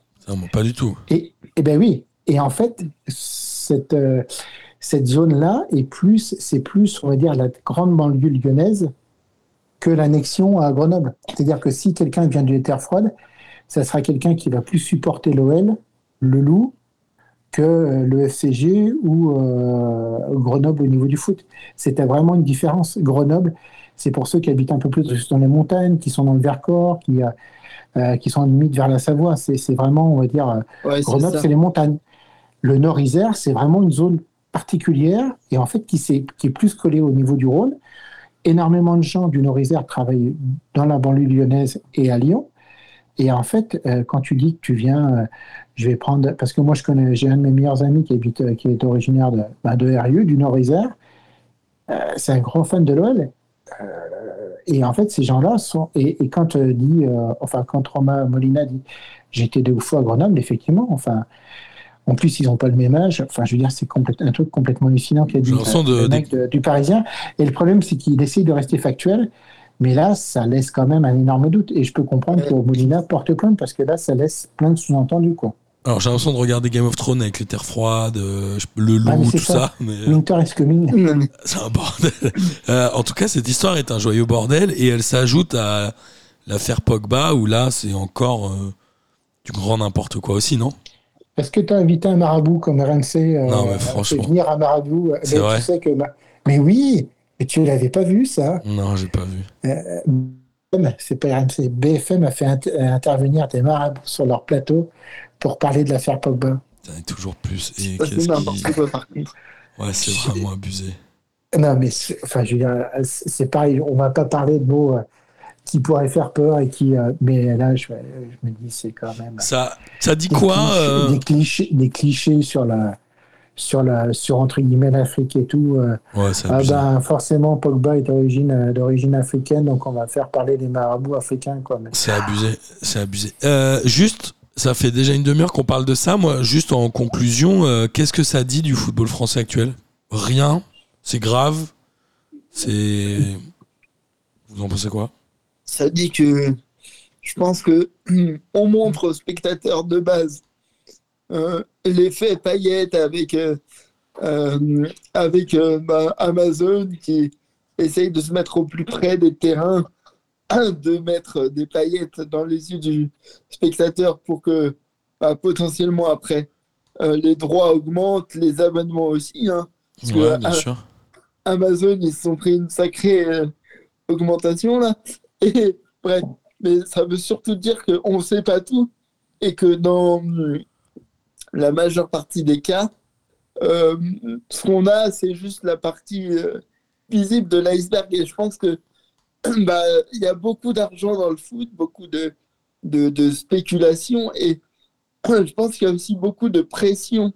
Pas du tout. Et, et ben oui. Et en fait, cette, euh, cette zone-là est plus, c'est plus, on va dire, la grande banlieue lyonnaise que l'annexion à Grenoble. C'est-à-dire que si quelqu'un vient d'une terre froide, ça sera quelqu'un qui va plus supporter l'OL, le Loup, que euh, le FCG ou euh, Grenoble au niveau du foot. C'était vraiment une différence. Grenoble, c'est pour ceux qui habitent un peu plus dans les montagnes, qui sont dans le Vercors, qui, euh, qui sont limite vers la Savoie. C'est vraiment, on va dire, euh, Ouais, Grenoble, c'est les montagnes. Le Nord-Isère, c'est vraiment une zone particulière et en fait qui, est plus collée au niveau du Rhône. Énormément de gens du Nord-Isère travaillent dans la banlieue lyonnaise et à Lyon. Et en fait, euh, quand tu dis que tu viens, euh, je vais prendre, parce que moi je connais, j'ai un de mes meilleurs amis qui habite, euh, qui est originaire de, bah, de RU, du Nord-Isère. Euh, c'est un grand fan de l'OL. Euh, et en fait, ces gens-là sont. Et, et quand euh, dit, euh, enfin, quand Romain Molina dit, j'étais deux fois à Grenoble, effectivement, enfin, en plus, ils n'ont pas le même âge. Enfin, je veux dire, c'est complète- un truc complètement hallucinant dit J'ai l'impression de- le mec de- du Parisien. Et le problème, c'est qu'il essaye de rester factuel. Mais là, ça laisse quand même un énorme doute. Et je peux comprendre que Molina porte plainte parce que là, ça laisse plein de sous-entendus. Quoi. Alors, j'ai l'impression de regarder Game of Thrones avec les terres froides, euh, le loup, Ah, mais tout ça. ça. mais, euh, Winter is coming. Mais- c'est un bordel. Euh, en tout cas, cette histoire est un joyeux bordel et elle s'ajoute à l'affaire Pogba où là, c'est encore euh, du grand n'importe quoi aussi, non? Est-ce que tu as invité un marabout comme RMC euh, Non, mais à franchement. fait venir un marabout C'est ben, vrai tu sais que, ma- Mais oui, mais tu l'avais pas vu ça Non, j'ai pas vu. Euh, BFM, c'est pas RMC. BFM a fait int- intervenir des marabouts sur leur plateau pour parler de l'affaire Pogba. Toujours plus. Et c'est contre. Ouais, c'est vraiment abusé. Non, mais c'est- enfin, je veux dire, c'est pareil. On va pas parler de mots euh, qui pourraient faire peur et qui. euh, mais là, je, je me dis, c'est quand même. Ça, ça dit des quoi clichés, euh, des, clichés, des clichés sur la. Sur, la, sur entre guillemets l'Afrique et tout. Ouais, ah ben, forcément, Pogba est d'origine d'origine africaine, donc on va faire parler des marabouts africains. Quoi. Mais- C'est abusé, c'est abusé. Euh, juste, ça fait déjà une demi-heure qu'on parle de ça. Moi, juste en conclusion, euh, qu'est-ce que ça dit du football français actuel? Rien. C'est grave. C'est. Vous en pensez quoi? Ça dit que je pense que on montre aux spectateurs de base euh, l'effet paillette avec, euh, bah, Amazon qui essaye de se mettre au plus près des terrains, de mettre des paillettes dans les yeux du spectateur pour que bah, potentiellement après euh, les droits augmentent, les abonnements aussi. hein. Parce que, Ouais, bien sûr. Amazon, ils se sont pris une sacrée euh, augmentation là. Et bref, mais ça veut surtout dire qu'on ne sait pas tout et que dans hum, la majeure partie des cas, euh, ce qu'on a, c'est juste la partie visible de l'iceberg. Et je pense que bah, il y a beaucoup d'argent dans le foot, beaucoup de, de, spéculation et je pense qu'il y a aussi beaucoup de pression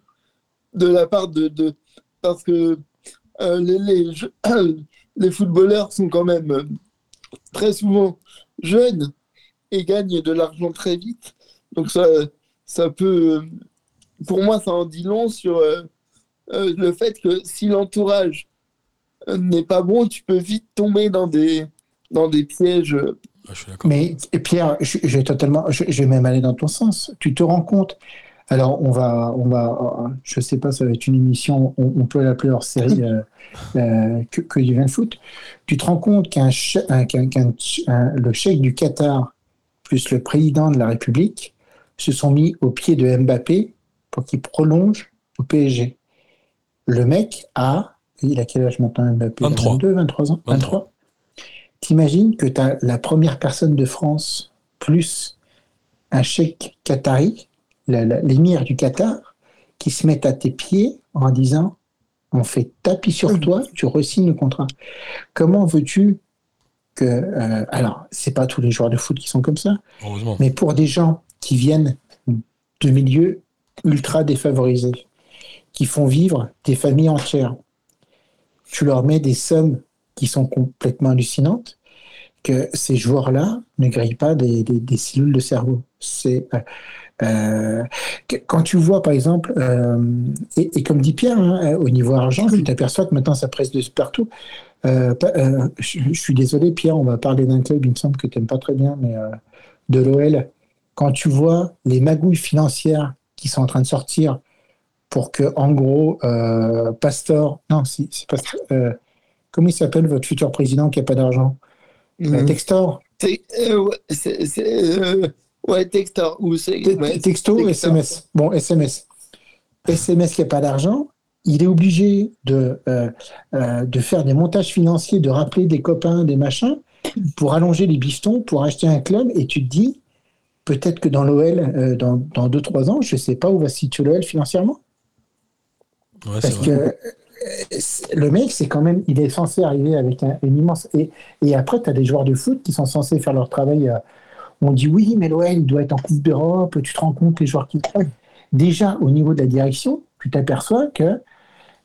de la part de, parce que euh, les, les, footballeurs sont quand même euh, très souvent jeunes et gagnent de l'argent très vite. Donc ça, ça peut, euh, pour moi, ça en dit long sur le fait que si l'entourage n'est pas bon, tu peux vite tomber dans des, dans des pièges Ah, je suis d'accord. Mais et Pierre, vais totalement, vais même aller dans ton sens. Tu te rends compte? Alors, on va, on va, je sais pas, ça va être une émission, on, on peut l'appeler hors série euh, euh, que, que du 20 foot. Tu te rends compte qu'un, un- le chèque du Qatar plus le président de la République se sont mis au pied de Mbappé pour qu'il prolonge au PSG. Le mec a, il a quel âge maintenant Mbappé? 23. 22, 23 ans? 23. T'imagines que tu as la première personne de France plus un chèque qatari, l'émir du Qatar, qui se met à tes pieds en disant on fait tapis sur toi, tu resignes le contrat. Comment veux-tu que. euh, alors, c'est pas tous les joueurs de foot qui sont comme ça, mais pour des gens qui viennent de milieux ultra défavorisés, qui font vivre des familles entières, tu leur mets des sommes qui sont complètement hallucinantes, que ces joueurs-là ne grillent pas des, des- des cellules de cerveau. C'est euh, euh, quand tu vois par exemple, euh, et, et comme dit Pierre, hein, au niveau argent, tu t'aperçois que maintenant ça presse de partout. Euh, je, je suis désolé, Pierre, on va parler d'un club, il me semble que tu n'aimes pas très bien, mais de l'OL. Quand tu vois les magouilles financières qui sont en train de sortir pour que, en gros, Pastor, non, si, c'est Pastor, comment il s'appelle votre futur président qui n'a pas d'argent? Euh, Textor C'est, euh, euh, ouais, Textor. Ou c'est, Te- ouais, Texto, Textor. SMS. Bon, SMS. SMS qui n'a pas d'argent, il est obligé de, euh, euh, de faire des montages financiers, de rappeler des copains, des machins, pour allonger les bifetons, pour acheter un club, et tu te dis, peut-être que dans l'OL, euh, dans 2-3 ans, je ne sais pas où va se situer l'OL financièrement. Ouais, c'est Parce vrai. que le mec, c'est quand même, il est censé arriver avec un, une immense. Et, et après, tu as des joueurs de foot qui sont censés faire leur travail. euh, on dit oui, mais l'OL, il doit être en Coupe d'Europe. Tu te rends compte, les joueurs qui prennent. Déjà, au niveau de la direction, tu t'aperçois que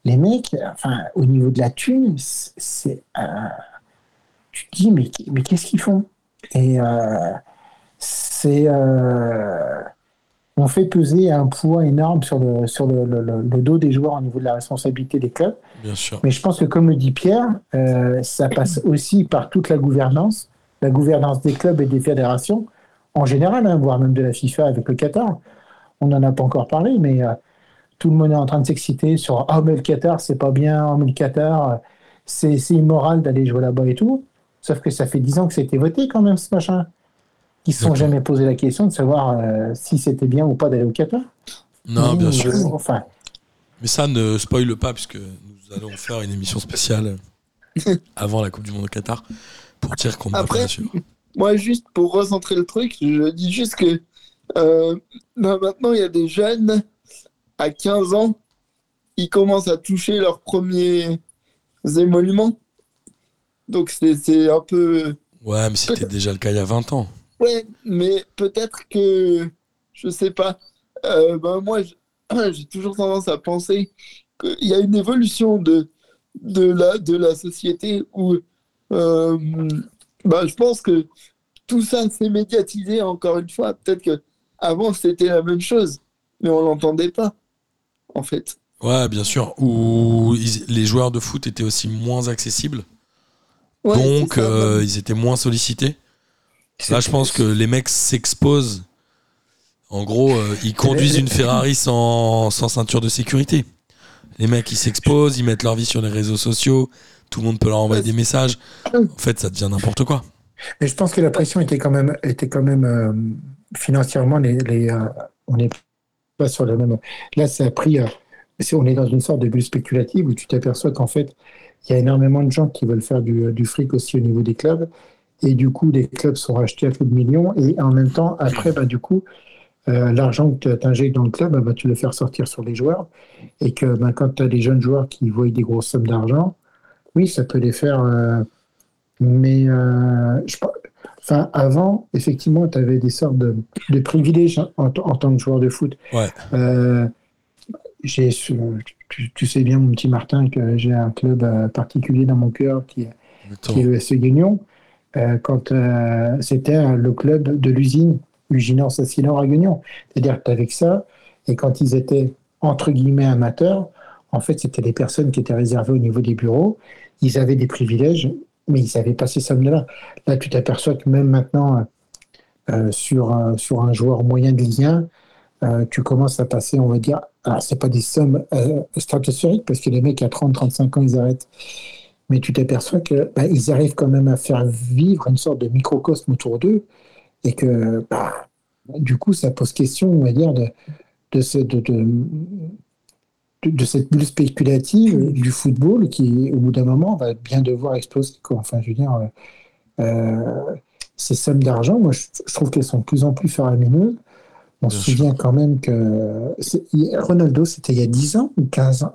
les mecs, enfin, au niveau de la thune, c'est. euh, tu te dis, mais, mais qu'est-ce qu'ils font? Et euh, c'est. On fait peser un poids énorme sur le, sur le, le- le- le dos des joueurs au niveau de la responsabilité des clubs. Bien sûr. Mais je pense que, comme le dit Pierre, euh, ça passe aussi par toute la gouvernance, la gouvernance des clubs et des fédérations en général, hein, voire même de la FIFA avec le Qatar. On n'en a pas encore parlé, mais euh, tout le monde est en train de s'exciter sur Ah, mais le Qatar, c'est pas bien, ah, mais le Qatar, euh, c'est c'est immoral d'aller jouer là-bas et tout. Sauf que ça fait 10 ans que c'était voté quand même, ce machin. Ils se sont jamais posé la question de savoir euh, si c'était bien ou pas d'aller au Qatar. Non, bien sûr. euh, Enfin, Mais ça ne spoile pas, puisque nous allons faire une émission spéciale avant la Coupe du Monde au Qatar pour dire qu'on n'a Après- pas bien sûr. Moi, juste pour recentrer le truc, je dis juste que euh, ben, maintenant, il y a des jeunes à 15 ans, ils commencent à toucher leurs premiers émoluments. Donc, c'est c'est un peu. Ouais, mais c'était déjà le cas il y a 20 ans. Ouais, mais peut-être que. Je sais pas. Euh, ben, moi, j'ai toujours tendance à penser qu'il y a une évolution de, de, la, de la société où. euh, ben, je pense que tout ça s'est médiatisé encore une fois. Peut-être que avant c'était la même chose, mais on l'entendait pas, en fait. Ouais, bien sûr. Où ils- les joueurs de foot étaient aussi moins accessibles. Ouais, donc, euh, ils étaient moins sollicités. Là, je pense que les mecs s'exposent. En gros, euh, ils conduisent une Ferrari sans, sans ceinture de sécurité. Les mecs, ils s'exposent, ils mettent leur vie sur les réseaux sociaux. Tout le monde peut leur envoyer des messages. En fait, ça devient n'importe quoi. Mais je pense que la pression était quand même, était quand même euh, financièrement, les, les, euh, on n'est pas sur le même. Là, ça a pris. euh, on est dans une sorte de bulle spéculative où tu t'aperçois qu'en fait, il y a énormément de gens qui veulent faire du, du fric aussi au niveau des clubs. Et du coup, les clubs sont rachetés à coups de millions. Et en même temps, après, bah, du coup, euh, l'argent que tu injectes dans le club, bah, tu le faire sortir sur les joueurs. Et que bah, quand tu as des jeunes joueurs qui voient des grosses sommes d'argent, oui, ça peut les faire. euh, mais euh, je, enfin, avant, effectivement, tu avais des sortes de, de privilèges en, tant que joueur de foot. Ouais. Euh, j'ai, tu, tu sais bien, mon petit Martin, que j'ai un club particulier dans mon cœur qui, est- qui est le SE Guignon. Euh, quand euh, c'était euh, le club de l'usine Sassinor à Guignon. C'est-à-dire que que ça, et quand ils étaient entre guillemets amateurs, en fait, c'était des personnes qui étaient réservées au niveau des bureaux. Ils avaient des privilèges mais ils n'avaient pas ces sommes-là. Là, tu t'aperçois que même maintenant, sur, sur un joueur moyen de Ligue 1, tu commences à passer, on va dire, alors c'est pas des sommes stratosphériques parce que les mecs à 30-35 ans, ils arrêtent. Mais tu t'aperçois que bah, ils arrivent quand même à faire vivre une sorte de microcosme autour d'eux et que bah, du coup, ça pose question, on va dire, de, de, ce- de, de, de- de cette bulle spéculative du football qui, au bout d'un moment, va bien devoir exploser. quoi. Enfin, je veux dire, euh, euh, ces sommes d'argent, moi, je, je trouve qu'elles sont de plus en plus faramineuses. On Bien se souvient quand même que Ronaldo, c'était il y a 10 ans ou 15 ans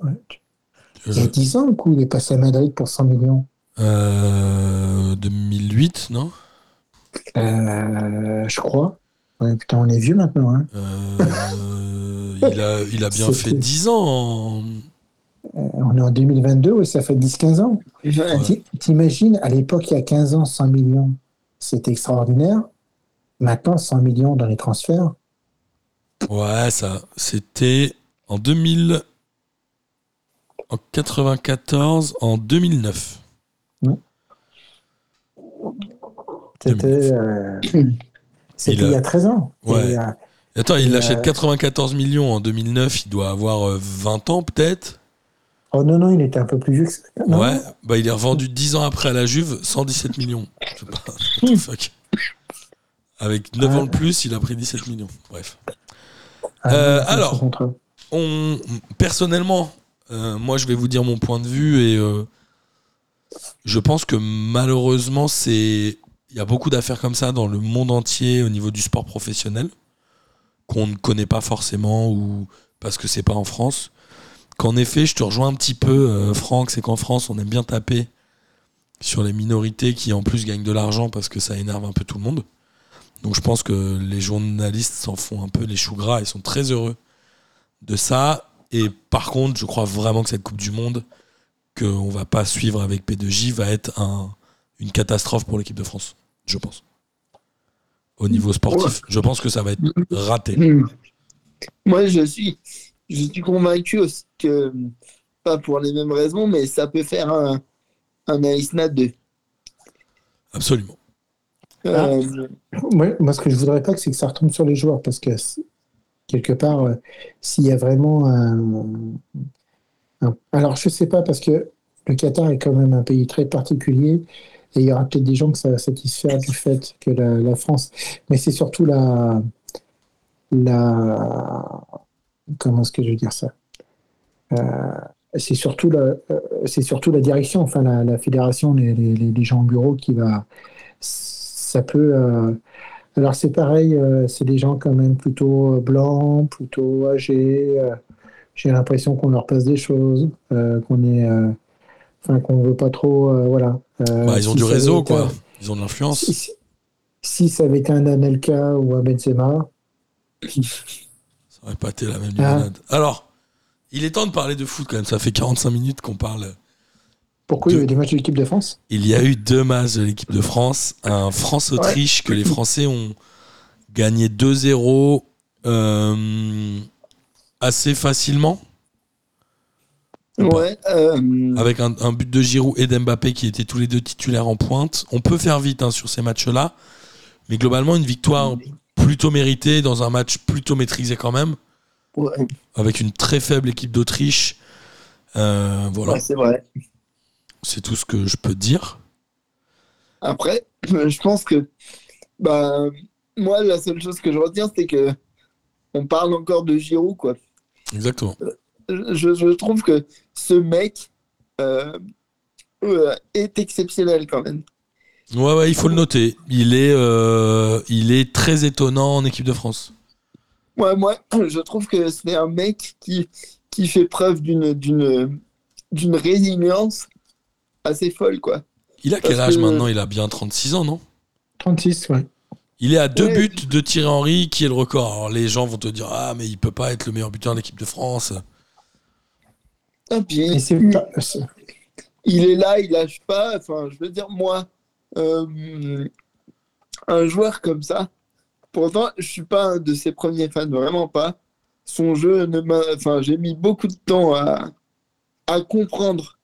Il y a Je- 10 ans, coup, il est passé à Madrid pour 100 millions. Euh, 2008, non? Euh, je crois. Ouais, putain, on est vieux maintenant. Hein. Euh, il, a, il a bien fait C'était- 10 ans. en- Euh, On est en 2022, ouais, ça fait 10-15 ans. Ouais. T'imagines, à l'époque, il y a 15 ans, 100 millions, c'était extraordinaire. Maintenant, 100 millions dans les transferts. Ouais, ça, c'était en 2000, en 94, en 2009. C'était euh, c'était Il y a 13 ans. Ouais. Et, euh, Attends, il achète euh, 94 millions en 2009, il doit avoir euh, 20 ans peut-être. oh non, non, il était un peu plus vieux que ça. Non, ouais, bah il est revendu 10 ans après à la Juve, 117 millions. What the fuck. Avec 9 ans de plus, il a pris 17 millions. Bref. Ah, Euh, alors. 63. On, personnellement, euh, moi je vais vous dire mon point de vue et euh, je pense que malheureusement c'est il y a beaucoup d'affaires comme ça dans le monde entier au niveau du sport professionnel qu'on ne connaît pas forcément ou parce que c'est pas en France. Qu'en effet, je te rejoins un petit peu, euh, Franck, c'est qu'en France on aime bien taper sur les minorités qui en plus gagnent de l'argent parce que ça énerve un peu tout le monde. Donc je pense que les journalistes s'en font un peu les choux gras et sont très heureux de ça. Et par contre, je crois vraiment que cette Coupe du Monde, qu'on va pas suivre avec P2J, va être un, une catastrophe pour l'équipe de France. Je pense. Au niveau sportif, je pense que ça va être raté. Hmm. Moi, je suis, je suis convaincu aussi que, pas pour les mêmes raisons, mais ça peut faire un, un Aisna 2. Absolument. Euh, Moi, moi, ce que je voudrais pas, c'est que ça retombe sur les joueurs, parce que quelque part, euh, s'il y a vraiment un, Alors, je sais pas, parce que le Qatar est quand même un pays très particulier, et il y aura peut-être des gens que ça va satisfaire du fait que la, France. Mais c'est surtout la. la comment est-ce que je veux dire ça? Euh, C'est surtout, la, euh, c'est surtout la direction, enfin, la, fédération, les, les, les- gens au bureau qui va. Ça peut. Alors c'est pareil, euh, c'est des gens quand même plutôt euh, blancs, plutôt âgés. euh, J'ai l'impression qu'on leur passe des choses, qu'on est, enfin qu'on veut pas trop, voilà. Bah, ils ont si du réseau, quoi. un- Ils ont de l'influence. Si, si- si ça avait été un Anelka ou un Benzema, Ça aurait pas été la même Ah. limonade. Alors, il est temps de parler de foot quand même. Ça fait 45 minutes qu'on parle. Pourquoi il y avait des matchs de l'équipe de France Il y a eu deux matchs de l'équipe de France. Un France-Autriche que les Français ont gagné 2-0 euh, assez facilement. ouais. euh, Avec un, un but de Giroud et d'Mbappé qui étaient tous les deux titulaires en pointe. On peut faire vite hein, sur ces matchs-là. Mais globalement, une victoire plutôt méritée dans un match plutôt maîtrisé quand même. ouais, Avec une très faible équipe d'Autriche. Euh, voilà, ouais, c'est vrai. C'est tout ce que je peux dire. Après, je pense que, bah, moi, la seule chose que je retiens, c'est que on parle encore de Giroud, quoi. Exactement. Je, je trouve que ce mec euh, euh, est exceptionnel quand même. Ouais, ouais, il faut le noter. Il est, euh, il est très étonnant en équipe de France. Ouais, moi, je trouve que c'est un mec qui, qui fait preuve d'une résilience assez folle, quoi. Il a quel Parce âge que- maintenant? Il a bien 36 ans, non? 36, ouais. Il est à deux Ouais. buts de Thierry Henry, qui est le record. Alors les gens vont te dire Ah, mais il peut pas être le meilleur buteur de l'équipe de France. Et puis, pas- il est là, il lâche pas. Enfin, je veux dire, moi, euh, un joueur comme ça, pourtant, je suis pas un de ses premiers fans, vraiment pas. Son jeu, ne m'a- enfin, j'ai mis beaucoup de temps à, à comprendre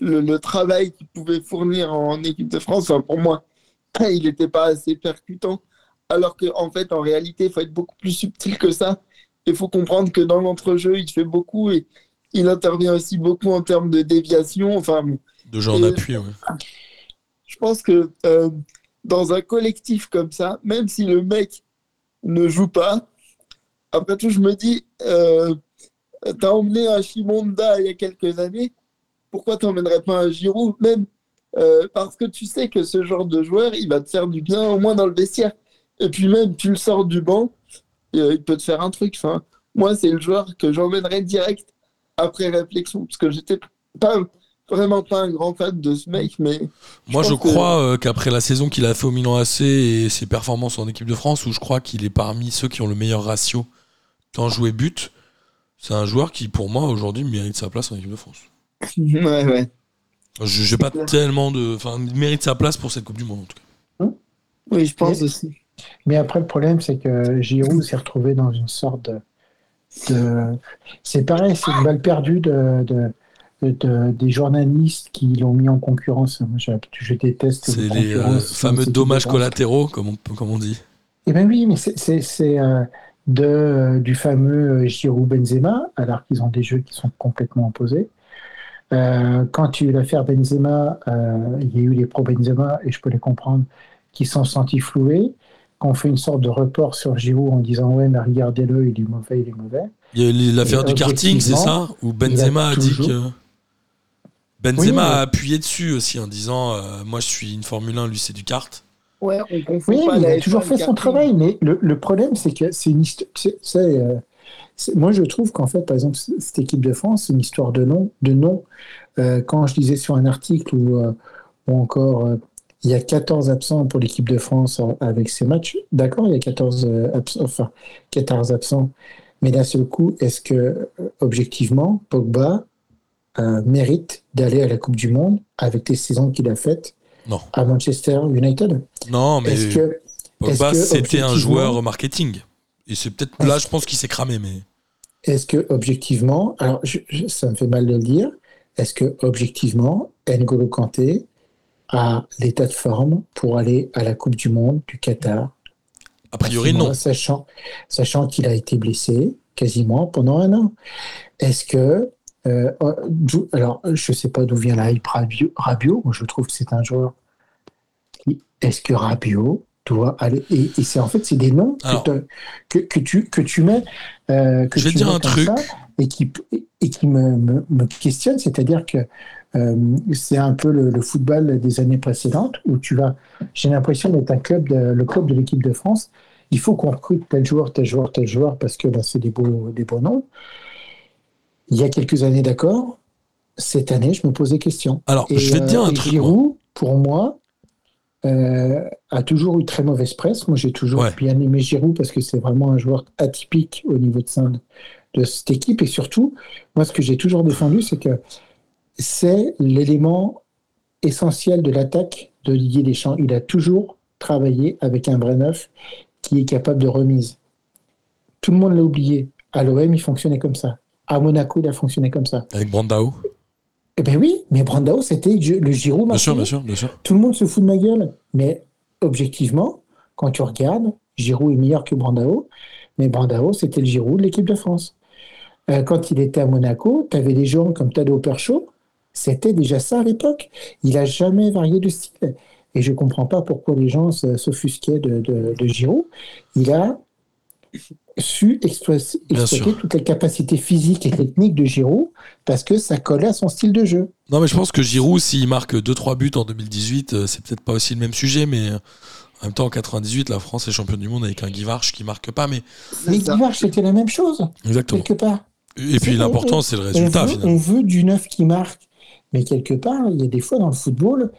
le, le travail qu'il pouvait fournir en équipe de France, pour moi, il n'était pas assez percutant. Alors qu'en en fait, en réalité, il faut être beaucoup plus subtil que ça. Il faut comprendre que dans l'entrejeu, il fait beaucoup et il intervient aussi beaucoup en termes de déviation. Enfin, De jeu en Et- appui, ouais. je pense que euh, dans un collectif comme ça, même si le mec ne joue pas, après tout, je me dis, euh, t'as emmené un Chimonda il y a quelques années, pourquoi t'emmènerais pas un Giroud Même euh, parce que tu sais que ce genre de joueur, il va te faire du bien, au moins dans le vestiaire. Et puis même, tu le sors du banc, euh, il peut te faire un truc. Enfin, moi, c'est le joueur que j'emmènerais direct après réflexion, parce que j'étais pas vraiment pas un grand fan de ce mec, mais Moi, je que- crois euh, qu'après la saison qu'il a fait au Milan AC et ses performances en équipe de France, où je crois qu'il est parmi ceux qui ont le meilleur ratio temps joué but, c'est un joueur qui, pour moi, aujourd'hui, mérite sa place en équipe de France. ouais, ouais. Je J'ai pas clair. tellement de. Enfin, il mérite sa place pour cette Coupe du Monde, en tout cas. Oui, je pense aussi. Mais après, le problème, c'est que Giroud s'est retrouvé dans une sorte de. de- C'est pareil, c'est une balle perdue de, de- de- des journalistes qui l'ont mis en concurrence. Moi, je, je déteste C'est les les euh, fameux dommages collatéraux, comme on, comme on dit. Eh bien oui, mais c'est- euh, de, du fameux Giroud-Benzema, alors qu'ils ont des jeux qui sont complètement opposés. Euh, quand il y a eu l'affaire Benzema, euh, il y a eu les pro-Benzema, et je peux les comprendre, qui sont sentis floués, qu'on fait une sorte de report sur Giroud en disant ouais, mais regardez-le, il est mauvais, il est mauvais. Il y a eu l'affaire du karting, c'est ça? Où Benzema a, dit toujours- que. Benzema Oui, mais- a appuyé dessus aussi en disant euh, Moi, je suis une Formule 1, lui, c'est du kart. Ouais, on Oui, pas mais il a F1 toujours fait son karting. travail. Mais le, le problème, c'est que c'est une histoire. c'est- c'est, euh, c'est- moi, je trouve qu'en fait, par exemple, cette équipe de France, c'est une histoire de nom. De nom. Euh, quand je lisais sur un article où, euh, ou encore, euh, il y a 14 absents pour l'équipe de France avec ces matchs. D'accord, il y a 14 euh, absents. Enfin, 14 absents. Mais d'un seul coup, est-ce que, objectivement, Pogba mérite d'aller à la Coupe du Monde avec les saisons qu'il a faites Non. à Manchester United? Non, mais que Pogba, c'était un joueur marketing. Et c'est peut-être là, je pense qu'il s'est cramé, mais. Est-ce que objectivement, alors je- je- ça me fait mal de le dire, est-ce que objectivement, N'Golo Kanté a l'état de forme pour aller à la Coupe du Monde du Qatar? A priori, non. Sachant, sachant qu'il a été blessé quasiment pendant un an. Est-ce que, euh, d'où- alors je sais pas d'où vient la hype moi je trouve que c'est un joueur. Est-ce que Rabiot doit aller et, et c'est en fait c'est des noms que, Alors. te- que, que tu que tu mets euh, que Je vais tu dire mets un truc. ça et qui et qui me, me, me questionne, c'est-à-dire que euh, c'est un peu le, le football des années précédentes où tu vas, j'ai l'impression d'être un club, de, le club de l'équipe de France. Il faut qu'on recrute tel joueur, tel joueur, tel joueur parce que là c'est des beaux, des beaux noms. Il y a quelques années, d'accord. Cette année, je me pose des questions. Alors, Et, je vais te dire euh, un et truc. moi. Giroud, pour moi, euh, a toujours eu très mauvaise presse. Moi, j'ai toujours Ouais. bien aimé Giroud parce que c'est vraiment un joueur atypique au niveau de, de cette équipe. Et surtout, moi, ce que j'ai toujours défendu, c'est que c'est l'élément essentiel de l'attaque de Didier Deschamps. Il a toujours travaillé avec un vrai neuf qui est capable de remise. Tout le monde l'a oublié. À l'OM, il fonctionnait comme ça. À Monaco, il a fonctionné comme ça. Avec Brandao. Eh bien oui, mais Brandao, c'était le Giroud Bien sûr, bien sûr, bien sûr. Tout le monde se fout de ma gueule. Mais objectivement, quand tu regardes, Giroud est meilleur que Brandao. Mais Brandao, c'était le Giroud de l'équipe de France. Euh, quand il était à Monaco, tu avais des gens comme Tadeo Perchaud. C'était déjà ça à l'époque. Il a jamais varié de style. Et je comprends pas pourquoi les gens s'offusquaient de, de, de Giroud. Il a su exploiter, toutes les capacités physiques et techniques de Giroud parce que ça collait à son style de jeu. Non, mais je pense que Giroud, s'il marque 2-3 buts en 2018, euh, c'est peut-être pas aussi le même sujet, mais euh, en même temps, en 98, la France est championne du monde avec un Guy Varche qui marque pas, mais Mais ça. Guivard, c'était la même chose, exactement. quelque part. Et puis l'important, c'est le on résultat veut, finalement. on veut du neuf qui marque. Mais quelque part, il y a des fois dans le football,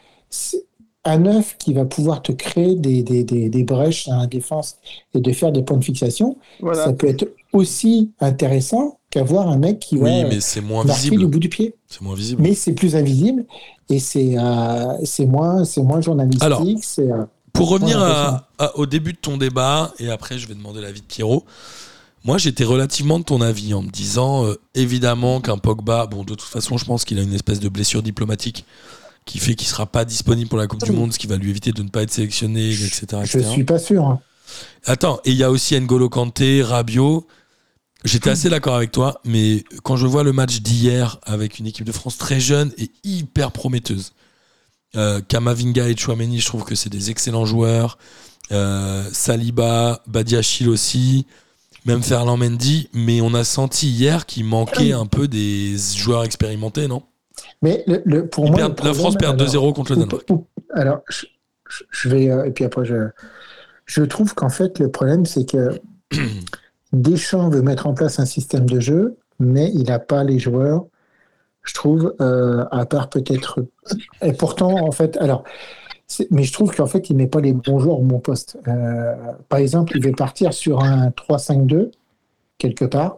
un neuf qui va pouvoir te créer des, des, des, des brèches dans la défense et de faire des points de fixation, Voilà. ça peut être aussi intéressant qu'avoir un mec qui Oui, va mais c'est moins marquer du visible. bout du pied. C'est moins visible. Mais c'est plus invisible et c'est euh, c'est moins, c'est moins journalistique. Alors, c'est, euh, Pour revenir Ouais, à- à- au début de ton débat, et après je vais demander l'avis de Pierrot, Moi, j'étais relativement de ton avis en me disant, euh, évidemment, qu'un Pogba, bon, de toute façon, je pense qu'il a une espèce de blessure diplomatique qui fait qu'il sera pas disponible pour la Coupe du Monde, ce qui va lui éviter de ne pas être sélectionné, etc. Je etc. suis pas sûr. hein. Attends, et il y a aussi N'Golo Kanté, Rabiot. J'étais assez d'accord avec toi, mais quand je vois le match d'hier avec une équipe de France très jeune et hyper prometteuse, euh, Kamavinga et Chouameni, je trouve que c'est des excellents joueurs. Euh, Saliba, Badiachil aussi, même Ferland Mendy, mais on a senti hier qu'il manquait un peu des joueurs expérimentés, non? Mais le, le- pour moi, le La France perd alors, 2-0 contre le Danemark. alors, je, je- vais euh, et puis après je je trouve qu'en fait le problème c'est que Deschamps veut mettre en place un système de jeu, mais il n'a pas les joueurs. Je trouve, euh, à part peut-être. Et pourtant, en fait, alors, mais je trouve qu'en fait, il met pas les bons joueurs au bon poste. Euh, par exemple, il veut partir sur un 3-5-2 quelque part,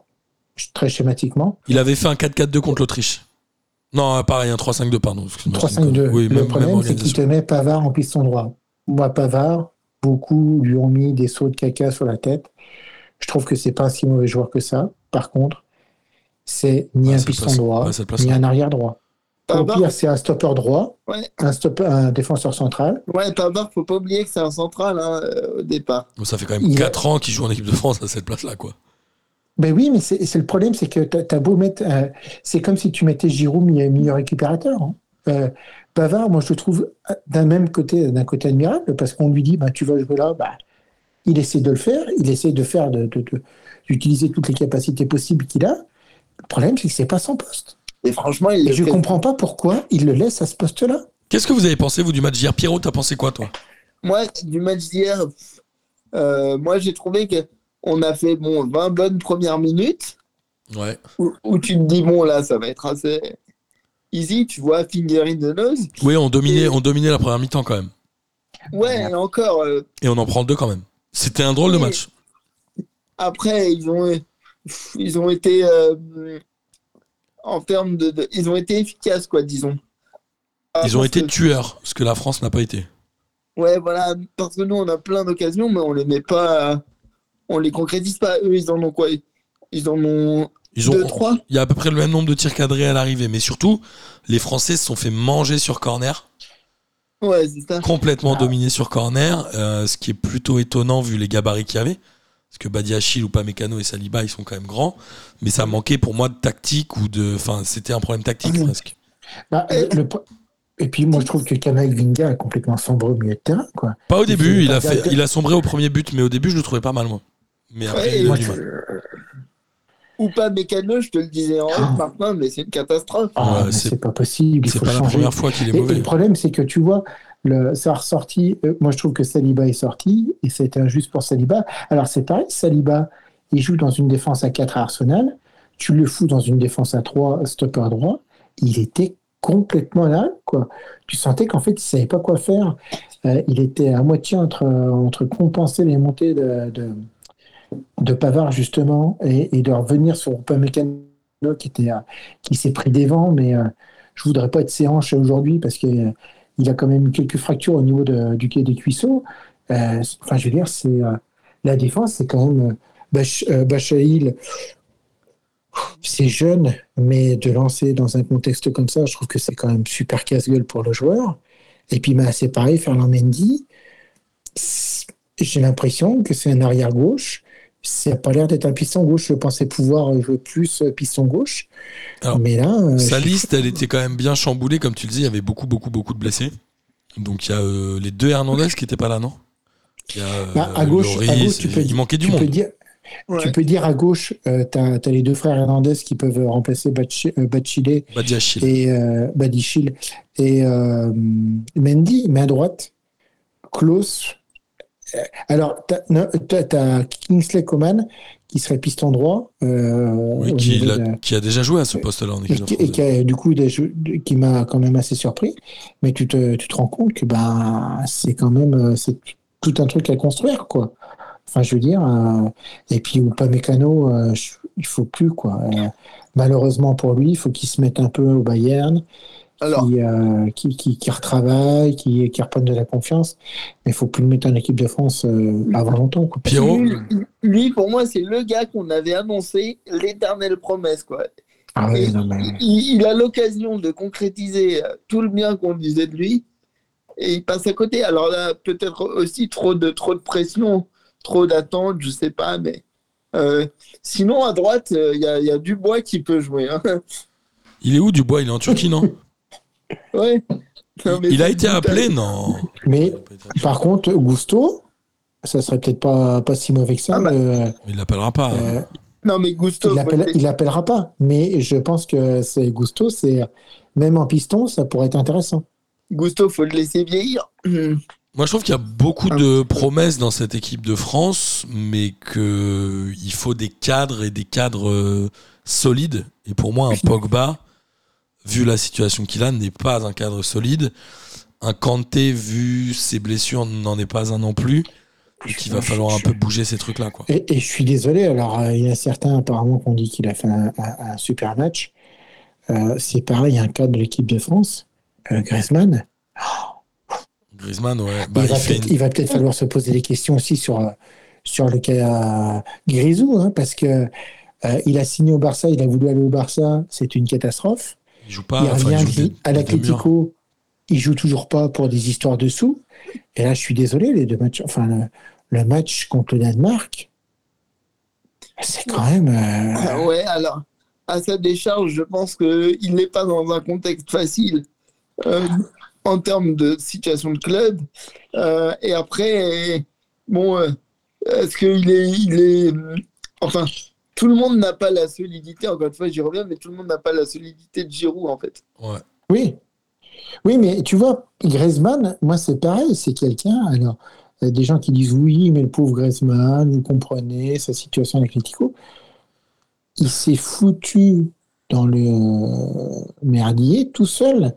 très schématiquement. Il avait fait un 4-4-2 contre l'Autriche. Non, pareil, un 3-5-2, pardon. excuse-moi, c'est une 3-5-2. connerie. Oui, le problème, c'est qu'il te met Pavard en piston droit. Moi, Pavard, beaucoup lui ont mis des sauts de caca sur la tête. Je trouve que c'est pas un si mauvais joueur que ça. Par contre, c'est ni Ouais, un piston place- droit, ouais, place ni un arrière droit. Au Pavard, pire, c'est un stopper droit, Ouais. un, stopper, un défenseur central. ouais, Pavard, faut pas oublier que c'est un central hein, euh, au départ. Donc, ça fait quand même Il a- 4 ans qu'il joue en équipe de France à cette place-là, quoi. Ben oui, mais c'est le problème, c'est que tu as, beau mettre. euh, c'est comme si tu mettais Giroud milieu récupérateur. hein. Euh, moi, je le trouve euh, d'un même côté, d'un côté admirable, parce qu'on lui dit, bah, tu vas jouer là, bah, il essaie de le faire, il essaie de faire, de- de- de- d'utiliser toutes les capacités possibles qu'il a. Le problème, c'est que c'est pas son poste. Et franchement, il Et le je fait- comprends pas pourquoi il le laisse à ce poste-là. Qu'est-ce que vous avez pensé, vous, du match d'hier? Pierrot, t'as pensé quoi, toi? Moi, du match d'hier, euh, moi j'ai trouvé que on a fait bon 20 bonnes premières minutes Ouais. où, où tu te dis bon là ça va être assez easy, tu vois, finger in the nose. Oui, on dominait, Et- on dominait la première mi-temps quand même. Ouais, et encore euh, Et on en prend deux quand même. C'était un drôle de match. après ils ont ils ont été euh, en termes de, de- ils ont été efficaces quoi, disons. Ils ont été que- tueurs, ce que la France n'a pas été. Ouais, voilà, parce que nous on a plein d'occasions, mais on les met pas, on les concrétise pas. Eux, ils en ont quoi? Ils en ont Ils ont, deux, trois? il y a à peu près le même nombre de tirs cadrés à l'arrivée, mais surtout, les Français se sont fait manger sur corner, Ouais, c'est ça. complètement Ah. dominés sur corner, euh, ce qui est plutôt étonnant vu les gabarits qu'il y avait. Parce que Badiachil ou Pamecano et Saliba, ils sont quand même grands, mais ça manquait pour moi de tactique ou de. Enfin, c'était un problème tactique Mhm. presque. Bah, le- le pro- et puis moi, je trouve que Kamavinga est complètement sombre au milieu de terrain. Quoi. Pas au début, il a, fait, il a sombré au premier but, mais au début, je le trouvais pas mal, moi. Mais après, Ouais, il a Moi, du je- mal. Ou pas mécano, je te le disais en Ah. off, Martin, mais c'est une catastrophe. Ah, c'est- pas possible, il C'est faut pas la changer. première fois qu'il est Et, et mauvais. le problème, c'est que tu vois, le, ça a ressorti. euh, moi, je trouve que Saliba est sorti et ça a été injuste pour Saliba. Alors, c'est pareil, Saliba, il joue dans une défense à 4 à Arsenal. Tu le fous dans une défense à 3, stopper droit. Il était complètement là, quoi. Tu sentais qu'en fait, il savait pas quoi faire. Euh, il était à moitié entre, entre compenser les montées de, de, de Pavard, justement, et, de revenir sur Upamecano qui, à- qui s'est pris des vents, mais. euh, je voudrais pas être ses aujourd'hui parce qu'il a quand même quelques fractures au niveau de- du quai des cuisseaux. Euh, enfin, je veux dire, c'est euh, la défense, c'est quand même euh, Bach, euh, Bachaïl, c'est jeune, mais de lancer dans un contexte comme ça, je trouve que c'est quand même super casse-gueule pour le joueur. Et puis, bah, c'est pareil, Ferland Mendy, j'ai l'impression que c'est un arrière gauche. Ça n'a pas l'air d'être un piston gauche. Je pensais pouvoir jouer plus euh, piston gauche. Alors, mais là, euh, Sa liste, elle était quand même bien chamboulée, comme tu le dis, il y avait beaucoup, beaucoup, beaucoup de blessés. Donc il y a euh, les deux Hernandez qui n'étaient pas là, non? Il y a, euh, Bah, à gauche- à Lloris, gauche, tu peux- il manquait du tu monde. peux dire, Ouais. Tu peux dire à gauche, euh, tu as, les deux frères Hernandez qui peuvent remplacer Bachi- euh, Bachile et euh, Badichil et euh, Mendy, mais à droite, Klaus. Euh, Alors, tu as, Kingsley Coman qui serait piston droit. euh, Oui, qui, a déjà joué à ce poste-là en équipe et qui a, du coup des jeux- qui m'a quand même assez surpris. Mais tu te, tu te rends compte que ben c'est quand même euh, c'est tout un truc à construire quoi. Enfin je veux dire euh, et puis ou pas mécano euh, je- il faut plus quoi. Malheureusement pour lui il faut qu'il se mette un peu au Bayern Alors, qui, euh, qui, qui, qui retravaille, qui, qui reprenne de la confiance. Mais il faut plus le mettre en équipe de France euh, avant longtemps. Quoi. Pierrot lui, lui, pour moi, c'est le gars qu'on avait annoncé l'éternelle promesse. Quoi. Ah oui, Et non, mais... il, il a l'occasion de concrétiser euh, tout le bien qu'on disait de lui et il passe à côté. Alors là, peut-être aussi trop de, trop de pression, trop d'attente, je sais pas, mais euh, sinon à droite, euh, il y, a, il y a Dubois qui peut jouer. hein. Il est où Dubois? Il est en Turquie, non? Ouais. Non, mais Il a été appelé, non mais par contre, Gusto, ça serait peut-être pas, pas si mauvais que ça. Ah bah. euh, Il l'appellera pas. euh, Non, mais Gusto, il l'appellera pas. Mais je pense que c'est Gusto, c'est même en piston, ça pourrait être intéressant. Gusto, faut le laisser vieillir. Moi, je trouve qu'il y a beaucoup Ah. de promesses dans cette équipe de France, mais que il faut des cadres et des cadres euh, solides. Et pour moi, un Pogba, vu la situation qu'il a, n'est pas un cadre solide. Un Kanté, vu ses blessures, n'en est pas un non plus. Et qu'il va falloir un peu bouger ces trucs-là, quoi. Et, et je suis désolé, alors euh, il y a certains apparemment qui ont dit qu'il a fait un, un- un super match. Euh, c'est pareil, un cas de l'équipe de France, euh, Griezmann. Griezmann, ouais. Bah, il, il va peut-être, une- il va peut-être falloir se poser des questions aussi sur, euh, sur le cas Grisou, hein, parce que il a signé au Barça, il a voulu aller au Barça, c'est une catastrophe. Il joue pas. il enfin, il des- à l'Atlético, il joue toujours pas pour des histoires de sous. Et là, je suis désolé, les deux matchs, enfin le, le match contre le Danemark, c'est quand même. euh, Ah ouais, alors, à sa décharge, je pense qu'il n'est pas dans un contexte facile euh, en termes de situation de club. Euh, et après, bon, euh, est-ce qu'il est, il est. Enfin, tout le monde n'a pas la solidité, encore une fois, j'y reviens, mais tout le monde n'a pas la solidité de Giroud, en fait. Ouais. Oui. Oui, mais tu vois, Griezmann, moi, c'est pareil, c'est quelqu'un. Alors, il y a des gens qui disent oui, mais le pauvre Griezmann, vous comprenez sa situation avec l'Atlético. Il s'est foutu dans le merdier tout seul.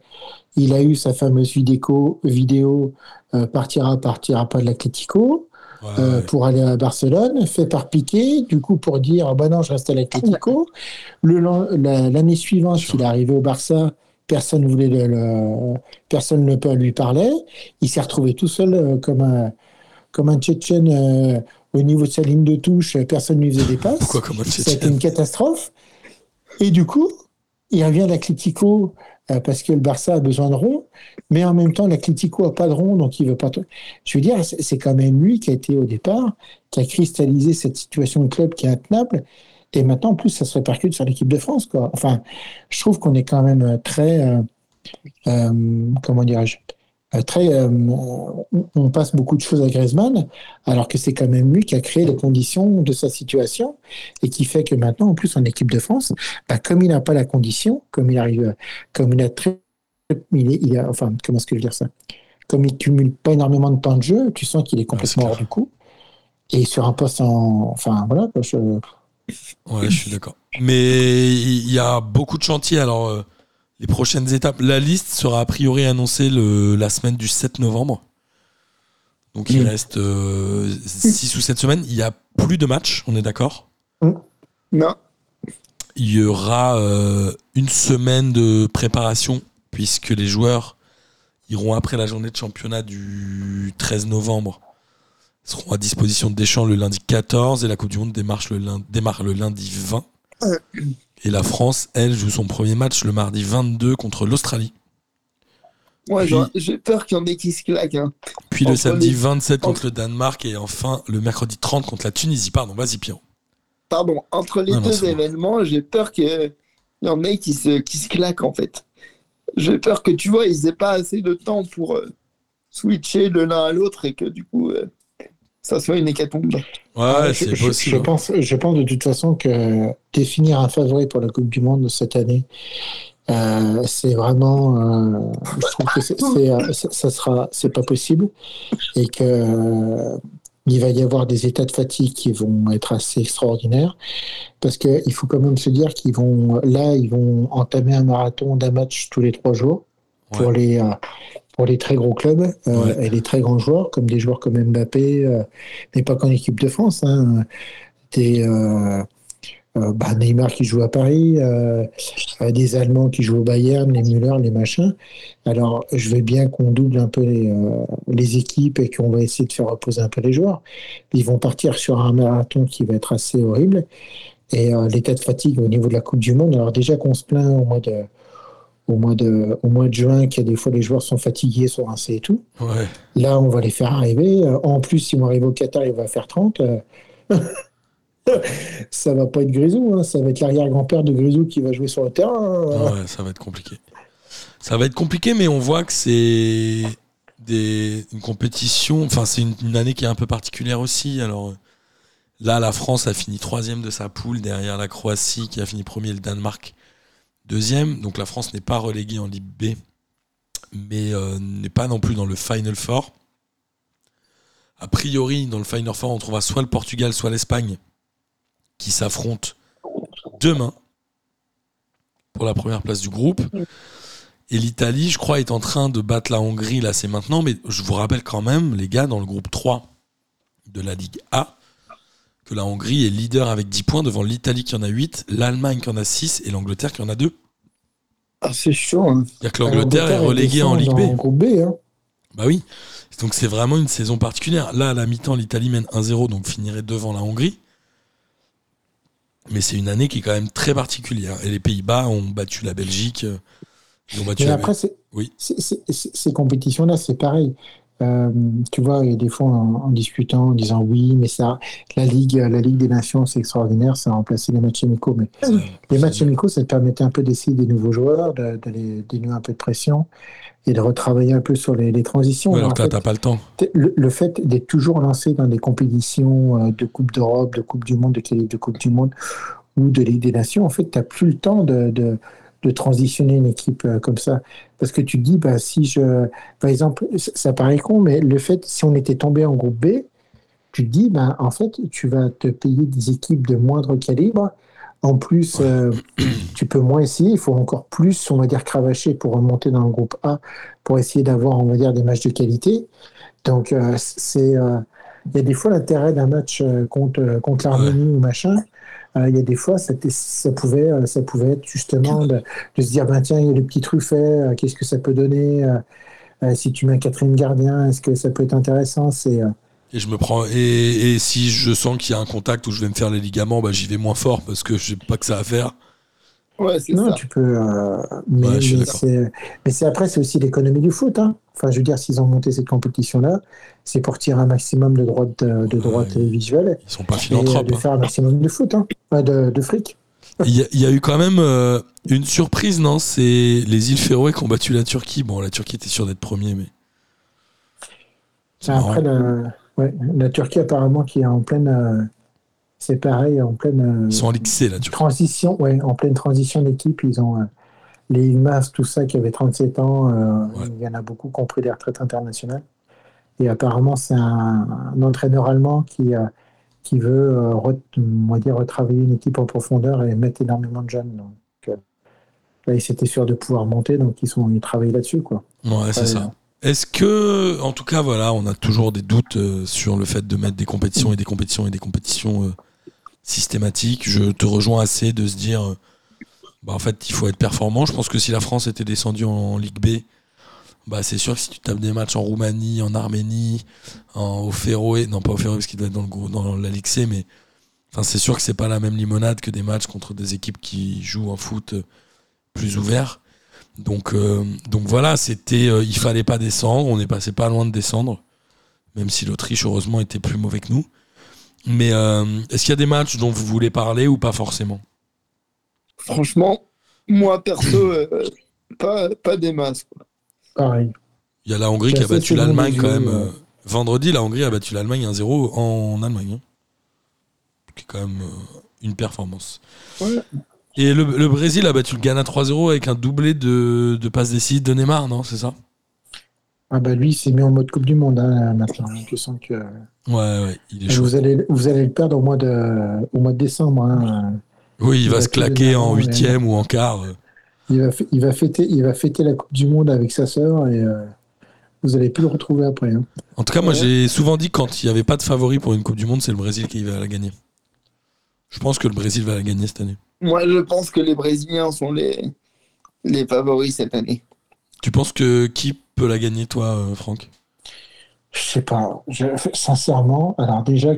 Il a eu sa fameuse vidéo, vidéo euh, partira, partira pas de l'Atlético Ouais, euh, ouais. pour aller à Barcelone, fait par Piqué, du coup pour dire ah bah non je reste à l'Atlético. La- L'année suivante, il est arrivé au Barça, personne voulait le, le- personne ne peut lui parler. Il s'est retrouvé tout seul euh, comme un comme un Tchétchène euh, au niveau de sa ligne de touche, personne ne lui faisait des passes. Pourquoi comme un C'était une catastrophe. Et du coup, il revient à l'Atlético parce que le Barça a besoin de ronds, mais en même temps, l'Atlético a pas de ronds, donc il veut pas. Je veux dire, c'est quand même lui qui a été au départ, qui a cristallisé cette situation de club qui est intenable. Et maintenant, en plus, ça se répercute sur l'équipe de France. Quoi. Enfin, je trouve qu'on est quand même euh, très. euh, euh, comment dirais-je euh, très, euh, on- passe beaucoup de choses à Griezmann, alors que c'est quand même lui qui a créé les conditions de sa situation et qui fait que maintenant, en plus, en équipe de France, bah, comme il n'a pas la condition, comme il arrive, comme il a très, il est, il a, enfin, comment est-ce que je veux dire ça? Comme il cumule pas énormément de temps de jeu, tu sens qu'il est complètement clair. hors du coup. Et sur un poste en, enfin voilà, je- Ouais, je suis d'accord. Mais il y a beaucoup de chantiers. Alors, euh, les prochaines étapes, la liste sera a priori annoncée le, la semaine du 7 novembre. Donc, il Mm. reste 6 ou 7 semaines. Il n'y a plus de matchs, on est d'accord? Non. Il y aura euh, une semaine de préparation, puisque les joueurs iront après la journée de championnat du 13 novembre seront à disposition de Deschamps le lundi 14 et la Coupe du Monde démarre le lundi, démarre le lundi 20. Et la France, elle, joue son premier match le mardi 22 contre l'Australie. Puis- j'aurais- j'ai peur qu'il y en ait qui se claquent. hein. Puis le samedi les- 27 contre le Danemark et enfin le mercredi 30 contre la Tunisie. Pardon, vas-y Pierrot. Pardon, entre les Ah non, deux bon. événements, j'ai peur qu'il y en ait qui se, qui se claquent, en fait. J'ai peur que, tu vois, ils aient pas assez de temps pour euh, switcher de l'un à l'autre et que, du coup, euh, ça soit une hécatombe. Ouais, Ah, je, c'est possible. je pense, je pense de toute façon que définir un favori pour la Coupe du Monde de cette année, euh, c'est vraiment, euh, je trouve que c'est, c'est, euh, ça, ça sera, c'est pas possible et que euh, il va y avoir des états de fatigue qui vont être assez extraordinaires parce que il faut quand même se dire qu'ils vont, là, ils vont entamer un marathon d'un match tous les trois jours pour Ouais. les euh, pour les très gros clubs euh, Ouais. et les très grands joueurs comme des joueurs comme Mbappé euh, mais pas qu'en équipe de France hein, des euh, bah, Neymar qui joue à Paris, euh, euh, des Allemands qui jouent au Bayern, les Müller, les machins. Alors, je veux bien qu'on double un peu les, les équipes et qu'on va essayer de faire reposer un peu les joueurs. Ils vont partir sur un marathon qui va être assez horrible. Et l'état de fatigue au niveau de la Coupe du Monde, alors déjà qu'on se plaint au mois de, au mois de, au mois de juin, qu'il y a des fois les joueurs sont fatigués, sont rincés et tout. Ouais. Là, on va les faire arriver. Euh, En plus, si on arrive au Qatar, il va faire 30. euh, ça va pas être Grisou, hein. ça va être l'arrière-grand-père de Grisou qui va jouer sur le terrain. hein. Ouais, ça va être compliqué. Ça va être compliqué, mais on voit que c'est des, une compétition. Enfin, c'est une, une année qui est un peu particulière aussi. Alors euh, là, la France a fini troisième de sa poule derrière la Croatie qui a fini premier le Danemark deuxième. Donc la France n'est pas reléguée en Ligue B, mais euh, n'est pas non plus dans le Final Four. A priori, dans le Final Four, on trouvera soit le Portugal, soit l'Espagne qui s'affrontent demain pour la première place du groupe. Et l'Italie, je crois, est en train de battre la Hongrie, là c'est maintenant, mais je vous rappelle quand même, les gars, dans le groupe 3 de la Ligue A, que la Hongrie est leader avec 10 points devant l'Italie qui en a 8, l'Allemagne qui en a 6 et l'Angleterre qui en a 2. Ah, c'est chaud. hein. C'est-à-dire que l'Angleterre est reléguée en Ligue B. le groupe B. hein. Bah oui. Donc c'est vraiment une saison particulière. Là, à la mi-temps, l'Italie mène 1-0, donc finirait devant la Hongrie. Mais c'est une année qui est quand même très particulière. Et les Pays-Bas ont battu la Belgique. euh, Ils ont battu Mais après, c'est- Oui. ces compétitions-là, c'est pareil. Euh, tu vois, et des fois, en, en discutant, en disant oui, mais ça, la Ligue, la Ligue des Nations, c'est extraordinaire, ça a remplacé les matchs amicaux. Mais les matchs amicaux, ça te permettait un peu d'essayer des nouveaux joueurs, les dénouer un peu de pression et de retravailler un peu sur les, les transitions. Ouais, alors que là, t'as pas le temps. Le, le fait d'être toujours lancé dans des compétitions euh, de Coupe d'Europe, de Coupe du Monde, de qualif de Coupe du Monde ou de Ligue des Nations, en fait, tu n'as plus le temps de, de, de transitionner une équipe euh, comme ça. Parce que tu te dis, bah, si je. Par exemple, ça, paraît con, mais le fait, si on était tombé en groupe B, tu te dis, bah, en fait, tu vas te payer des équipes de moindre calibre. En plus, euh, tu peux moins essayer. Il faut encore plus, on va dire, cravacher pour remonter dans le groupe A, pour essayer d'avoir, on va dire, des matchs de qualité. Donc, euh, c'est, il y a des fois l'intérêt d'un match contre, contre l'Arménie ou machin. Euh, il y a des fois, ça, pouvait, euh, ça pouvait être justement de, se dire, ben, tiens, il y a le petit truffet, euh, qu'est-ce que ça peut donner Si tu mets quatrième gardien, est-ce que ça peut être intéressant Et je me prends. Et, et si je sens qu'il y a un contact où je vais me faire les ligaments, bah, j'y vais moins fort parce que je sais pas que ça à faire. Ouais, c'est non, ça. tu peux. euh, mais Ouais, c'est, après, c'est aussi l'économie du foot. Hein. Enfin, je veux dire, s'ils ont monté cette compétition-là, c'est pour tirer un maximum de droits de, de droits Ouais. télévisuels. Ils sont pas et philanthropes. de hein. faire un maximum de foot, hein, de, de fric. Il y, a- il y a eu quand même euh, une surprise, non? C'est les îles Féroé qui ont battu la Turquie. Bon, la Turquie était sûre d'être premier, mais. C'est Après, marrant. la, ouais, la Turquie, apparemment, qui est en pleine. euh, c'est pareil, en pleine. euh, Ils sont en transition, ouais, en pleine transition d'équipe. Ils ont euh, les Ilmaz, tout ça, qui avaient 37 ans. euh, Ouais. Il y en a beaucoup qui ont pris des retraites internationales. Et apparemment, c'est un, un entraîneur allemand qui, qui veut re- on va dire, retravailler une équipe en profondeur et mettre énormément de jeunes. Donc, là, ils étaient sûrs de pouvoir monter, donc ils, sont, ils travaillent là-dessus. Quoi. Ouais, c'est ça. Est-ce que, en tout cas, voilà, on a toujours des doutes euh, sur le fait de mettre des compétitions et des compétitions et des compétitions euh, systématiques. Je te rejoins assez de se dire, euh, bah, en fait, il faut être performant. Je pense que si la France était descendue en, Ligue B, bah, c'est sûr que si tu tapes des matchs en Roumanie, en Arménie, en, au Féroé, non pas au Féroé parce qu'il doit être dans, le, dans la Ligue C, mais c'est sûr que c'est pas la même limonade que des matchs contre des équipes qui jouent en foot euh, plus ouvert. Donc, euh, donc voilà, c'était, euh, il fallait pas descendre. On est passé pas loin de descendre, même si l'Autriche heureusement était plus mauvais que nous. Mais euh, est-ce qu'il y a des matchs dont vous voulez parler ou pas forcément? Franchement, moi, perso, euh, pas, pas des masses. quoi. Pareil. Il y a la Hongrie qui a battu l'Allemagne quand même. euh, vendredi, la Hongrie a battu l'Allemagne 1-0 en Allemagne. hein. Qui est quand même euh, une performance. Ouais. Et le, le Brésil a battu le Ghana 3-0 avec un doublé de, de passes décisives de Neymar, non? C'est ça? Ah bah lui, il s'est mis en mode Coupe du Monde hein, maintenant. Je sens que Ouais, ouais, il est chaud. vous allez, vous allez le perdre au mois de, au mois de décembre. hein. Oui, il il va a se claquer en huitième ou en quart. euh. Il va, il, va fêter, il va fêter la Coupe du Monde avec sa sœur et euh, vous allez plus le retrouver après. hein. En tout cas, moi Ouais. j'ai souvent dit quand il n'y avait pas de favori pour une Coupe du Monde, c'est le Brésil qui va la gagner. Je pense que le Brésil va la gagner cette année. Moi, je pense que les Brésiliens sont les, les favoris cette année. Tu penses que qui peut la gagner, toi, euh, Franck? Je sais pas. Je, sincèrement, alors déjà,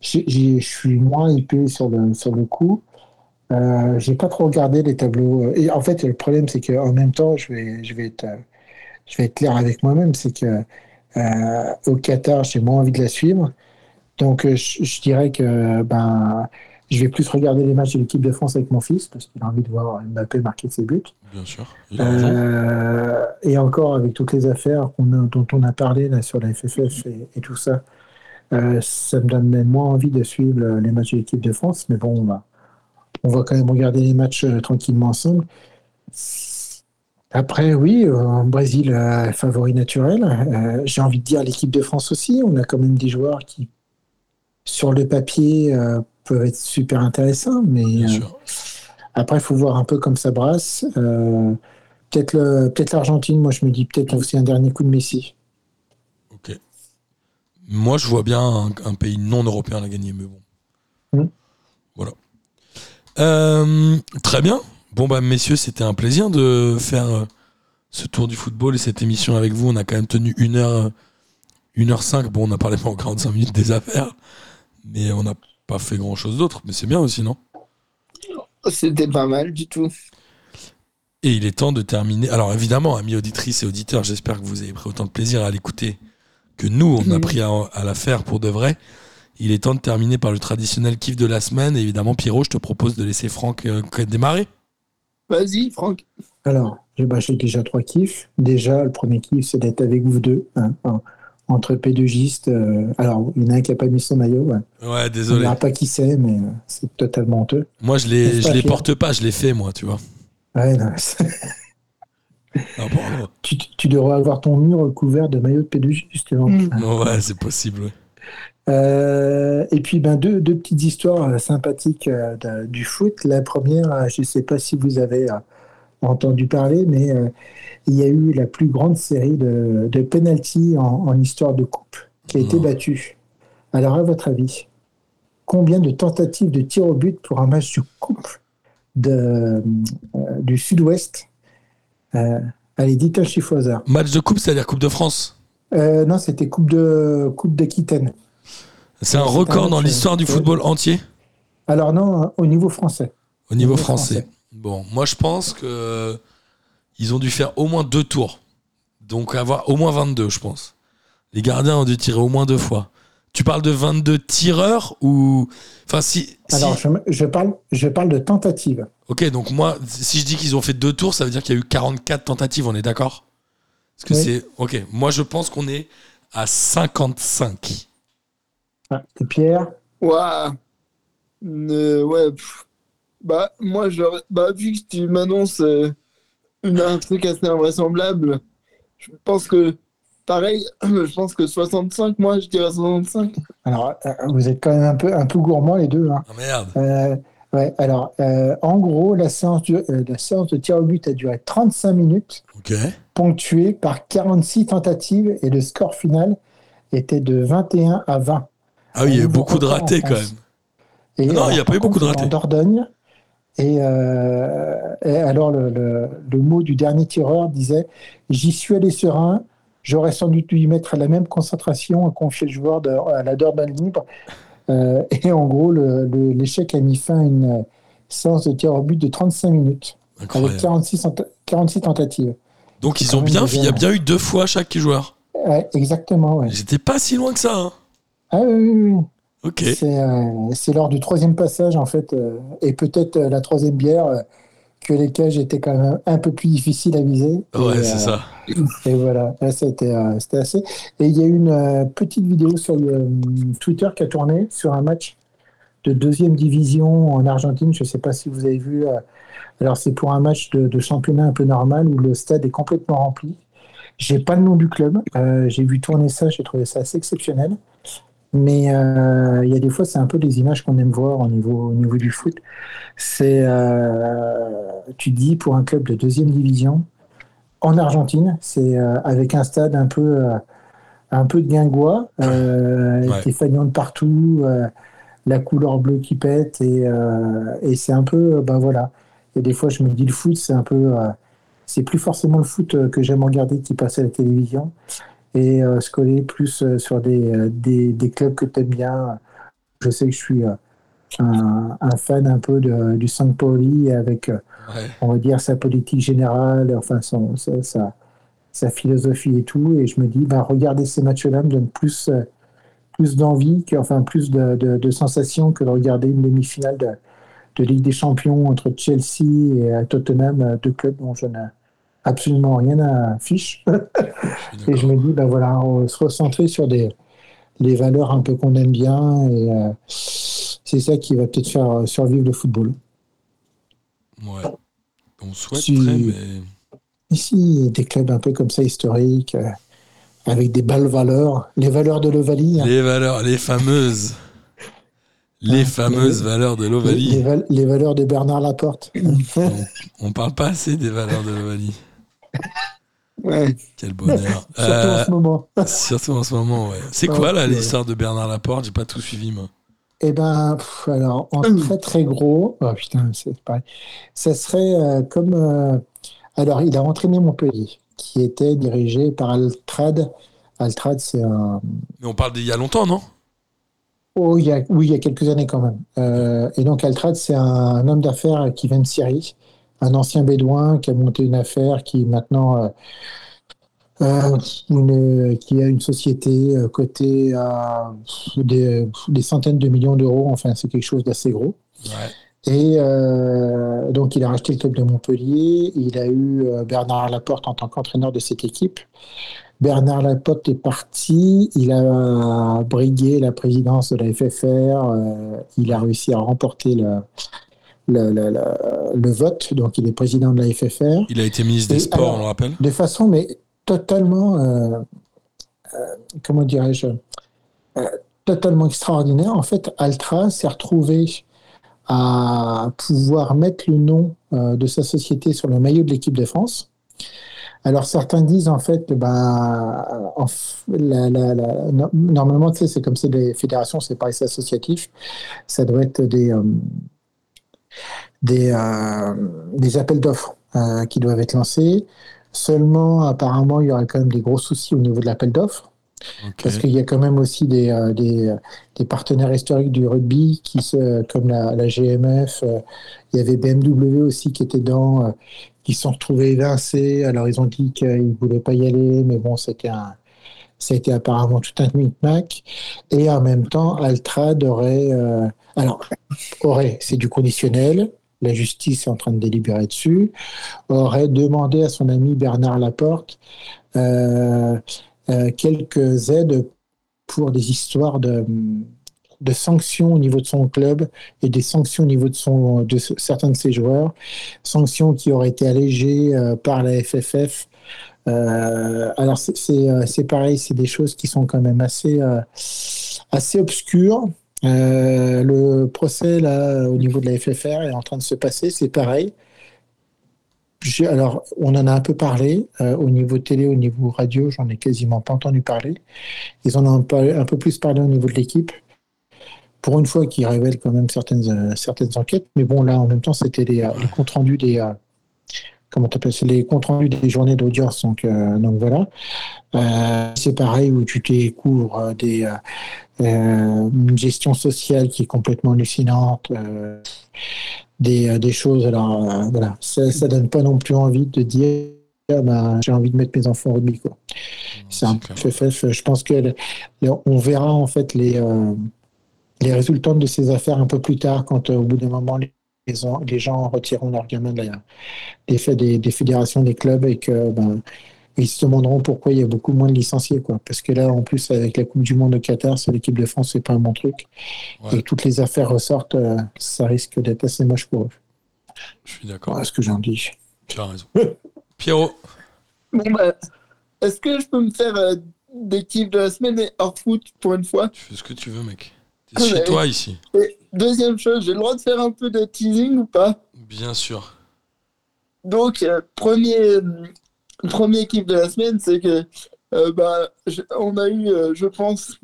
je suis moins hypé sur le, sur le coup. Euh, j'ai pas trop regardé les tableaux. Et en fait, le problème, c'est qu'en même temps, je vais, je vais être, je vais être clair avec moi-même, c'est que euh, au Qatar, j'ai moins envie de la suivre. Donc, euh, je, je dirais que ben, je vais plus regarder les matchs de l'équipe de France avec mon fils parce qu'il a envie de voir Mbappé marquer ses buts. Bien sûr. Il a raison. Euh, et encore avec toutes les affaires a- dont on a parlé là, sur la FFF et, et tout ça, euh, ça me donne même moins envie de suivre les matchs de l'équipe de France. Mais bon, on va, on va quand même regarder les matchs euh, tranquillement ensemble. Après, oui, euh, Brésil, favori naturel. J'ai envie de dire l'équipe de France aussi. On a quand même des joueurs qui, sur le papier, peuvent être super intéressants. Mais Bien sûr. Après, il faut voir un peu comme ça brasse. Euh, peut-être le, peut-être l'Argentine. Moi, je me dis peut-être aussi un dernier coup de Messi. Ok. Moi, je vois bien un, un pays non européen la gagner, mais bon. Mm. Voilà. Euh, très bien. Bon, bah, messieurs, c'était un plaisir de faire euh, ce tour du football et cette émission avec vous. On a quand même tenu une heure, euh, une heure cinq. Bon, on a parlé pendant 45 minutes des affaires, mais on n'a pas fait grand chose d'autre. Mais c'est bien aussi, non? C'était pas mal du tout. Et il est temps de terminer. Alors évidemment, amis auditrices et auditeurs, j'espère que vous avez pris autant de plaisir à l'écouter que nous, on a pris à, à la faire pour de vrai. Il est temps de terminer par le traditionnel kiff de la semaine. Et évidemment, Pierrot, je te propose de laisser Franck euh, démarrer. Vas-y, Franck. Alors, j'ai bah, déjà trois kiffs. Déjà, le premier kiff, c'est d'être avec vous deux. hein, entre P2Gistes. euh, alors, il y en a un qui n'a pas mis son maillot. ouais. Ouais, On ne désolé. verra pas qui c'est, mais euh, c'est totalement honteux. Moi, je les, pas, les Pierre porte pas, je les fais, moi, tu vois. Ouais, non, Ah, bon, tu, tu devrais avoir ton mur couvert de maillots de P2J, justement. Mm. ouais, c'est possible. ouais. Euh, et puis ben, deux, deux petites histoires euh, sympathiques euh, de- du foot. La première, euh, je ne sais pas si vous avez euh, entendu parler, mais euh, il y a eu la plus grande série de, de penalties en, en histoire de coupe qui a été battue. Alors à votre avis, combien de tentatives de tir au but pour un match de coupe de, euh, du Sud-Ouest euh, Allez, dites un chiffre au hasard. Match de coupe, c'est-à-dire Coupe de France? Non, c'était coupe de coupe d'Aquitaine. C'est un record dans l'histoire du football entier? Alors non, au niveau français. au niveau niveau français. français. Bon, moi, je pense que ils ont dû faire au moins deux tours. Donc, avoir au moins 22, je pense. Les gardiens ont dû tirer au moins deux fois. Tu parles de 22 tireurs ou. Enfin, si. si- Alors, je, parle, je parle de tentative. Ok, donc moi, si je dis qu'ils ont fait deux tours, ça veut dire qu'il y a eu 44 tentatives, on est d'accord? Parce que Oui. c'est. Ok, moi je pense qu'on est à 55. Ah, et Pierre, Ouah. Euh, ouais. pff. Bah, moi, j'aurais. Bah, vu que tu m'annonces euh, un truc assez invraisemblable, je pense que. Pareil, je pense que 65, moi, je dirais 65. alors euh, vous êtes quand même un peu, un peu gourmands les deux. hein. Ah merde Euh, ouais, alors, euh, en gros, la séance, du- euh, la séance de tir au but a duré 35 minutes, ponctuée par 46 tentatives, et le score final était de 21 à 20. Ah oui, il y a eu beaucoup de ratés quand même. Et Non, il y a pas eu beaucoup de ratés. En Dordogne. Et, euh, et alors, le, le- le mot du dernier tireur disait J'y suis allé serein, j'aurais sans doute dû y mettre la même concentration, a confié le joueur de, à la Dordogne libre. Euh, et en gros, l'échec a mis fin à une séance de tir au but de 35 minutes, avec Incroyable. 46, tent- 46 tentatives. Donc ils ont bien. Il y a bien eu deux fois chaque joueur. Exactement, ouais. J'étais pas si loin que ça. hein. Ah oui, oui, oui. C'est euh, c'est lors du troisième passage, en fait, euh, et peut-être euh, la troisième bière, que les cages étaient quand même un peu plus difficiles à viser. Ouais, c'est ça. Et voilà, là, c'était assez. Et il y a eu une petite vidéo sur le, Twitter qui a tourné sur un match de deuxième division en Argentine. Je ne sais pas si vous avez vu. alors, c'est pour un match de, de championnat un peu normal où le stade est complètement rempli. J'ai pas le nom du club. Euh, j'ai vu tourner ça, j'ai trouvé ça assez exceptionnel. Mais euh, il y a des fois, c'est un peu des images qu'on aime voir au niveau, au niveau du foot. C'est, euh, tu dis, pour un club de deuxième division, en Argentine, c'est euh, avec un stade un peu, un peu de guingois, Ouais. des fanions de partout, la couleur bleue qui pète et, et c'est un peu, ben voilà. Et des fois, je me dis le foot, c'est un peu, c'est plus forcément le foot que j'aime regarder qui passe à la télévision et euh, se coller plus euh, sur des, euh, des, des clubs que tu aimes bien. Je sais que je suis euh, un, un fan un peu de, du Saint Pauli avec, Ouais. on va dire, sa politique générale, enfin, son, sa, sa, sa philosophie et tout. Et je me dis, ben, regarder ces matchs-là me donne plus, plus d'envie, que, enfin, plus de, de, de sensations que de regarder une demi-finale de, de Ligue des Champions entre Chelsea et Tottenham, deux clubs dont je n'ai absolument rien à fiche. Et je me dis, ben voilà, on se recentrer sur des, les valeurs un peu qu'on aime bien. Et euh, c'est ça qui va peut-être faire survivre le football. Ouais. On Si- mais. Ici, des clubs un peu comme ça, historiques, euh, avec des belles valeurs, les valeurs de l'Ovalie. hein. Les valeurs, les fameuses. Les Ah, fameuses les- valeurs de l'Ovalie. les les valeurs de Bernard Laporte. On parle pas assez des valeurs de l'Ovalie. Ouais. Quel bonheur. Surtout Euh, en ce moment. surtout en ce moment, ouais. C'est quoi là ouais. l'histoire de Bernard Laporte? J'ai pas tout suivi, moi. Eh ben, pff, alors, en très très gros, oh putain, c'est pareil. Ça serait euh, comme. euh, alors, il a entraîné Montpellier, qui était dirigé par Altrad. Altrad, c'est un. Mais on parle d'il y a longtemps, non? Oh, il y a, oui, il y a quelques années quand même. Euh, et donc, Altrad, c'est un, un homme d'affaires qui vient de Syrie, un ancien bédouin qui a monté une affaire qui maintenant. euh, euh, une- qui a une société euh, cotée à des, des centaines de millions d'euros. Enfin, c'est quelque chose d'assez gros. Ouais. Et euh, donc, il a racheté le club de Montpellier. Il a eu Bernard Laporte en tant qu'entraîneur de cette équipe. Bernard Laporte est parti. Il a brigué la présidence de la FFR. euh, il a réussi à remporter le, le, le- vote. Donc, il est président de la FFR. Il a été ministre des Sports, alors- on le rappelle De façon, mais totalement, euh, euh, comment dirais-je, euh, totalement extraordinaire. En fait, Altra s'est retrouvé à pouvoir mettre le nom de sa société sur le maillot de l'équipe de France. Alors certains disent en fait, en f- la- la- la- no- normalement, tu sais, c'est comme c'est des fédérations, c'est pareil, c'est associatif. Ça doit être des, des, euh, des appels d'offres euh, qui doivent être lancés. Seulement, apparemment, il y aurait quand même des gros soucis au niveau de l'appel d'offres. Parce qu'il y a quand même aussi des, euh, des, des partenaires historiques du rugby, qui se, comme la, la GMF, il y avait BMW aussi qui était dedans, euh, qui se sont retrouvés évincés. Alors ils ont dit qu'ils ne voulaient pas y aller, mais bon, c'était un, ça a été apparemment tout un micmac. Et en même temps, Altrad aurait, euh, alors, aurait, c'est du conditionnel, la justice est en train de délibérer dessus, aurait demandé à son ami Bernard Laporte euh, euh, quelques aides pour des histoires de, de sanctions au niveau de son club et des sanctions au niveau de, son, de ce- certains de ses joueurs, sanctions qui auraient été allégées par la FFF. Euh, alors euh, c'est pareil, c'est des choses qui sont quand même assez, euh, assez obscures. Le procès là au niveau de la FFR est en train de se passer, c'est pareil. Alors, on en a un peu parlé au niveau télé, au niveau radio, j'en ai quasiment pas entendu parler. Ils en ont un peu, un peu plus parlé au niveau de l'équipe. Pour une fois, qui révèle quand même certaines, certaines enquêtes. Mais bon, là, en même temps, c'était les, les comptes rendus des. Comment t'appelles Les comptes rendus des journées d'audience. Donc, euh, donc voilà. Euh, c'est pareil où tu découvres euh, des, euh, une gestion sociale qui est complètement hallucinante. des, des choses. Alors, voilà, ça, ça donne pas non plus envie de dire ah ben, j'ai envie de mettre mes enfants au rugby. Quoi. C'est un peu FF. Je pense que on verra en fait les, les résultats de ces affaires un peu plus tard, quand au bout d'un moment les, les gens- les gens retireront leur gamin de la- des, faits des, des fédérations, des clubs et que ben, ils se demanderont pourquoi il y a beaucoup moins de licenciés. Quoi. Parce que là, en plus, avec la Coupe du Monde au Qatar, c'est l'équipe de France, c'est pas un bon truc. Ouais. Et toutes les affaires ressortent, euh, ça risque d'être assez moche pour eux. Je suis d'accord. Voilà ce que j'en dis. Tu as raison. Pierrot, Bon, bah, est-ce que je peux me faire euh, des kiffs de la semaine et hors foot pour une fois? Tu fais ce que tu veux, mec. T'es chez toi ici. Et deuxième chose, j'ai le droit de faire un peu de teasing ou pas? Bien sûr. Donc, euh, premier, euh, premier kiff de la semaine, c'est que euh, bah, je- on a eu, euh, je pense,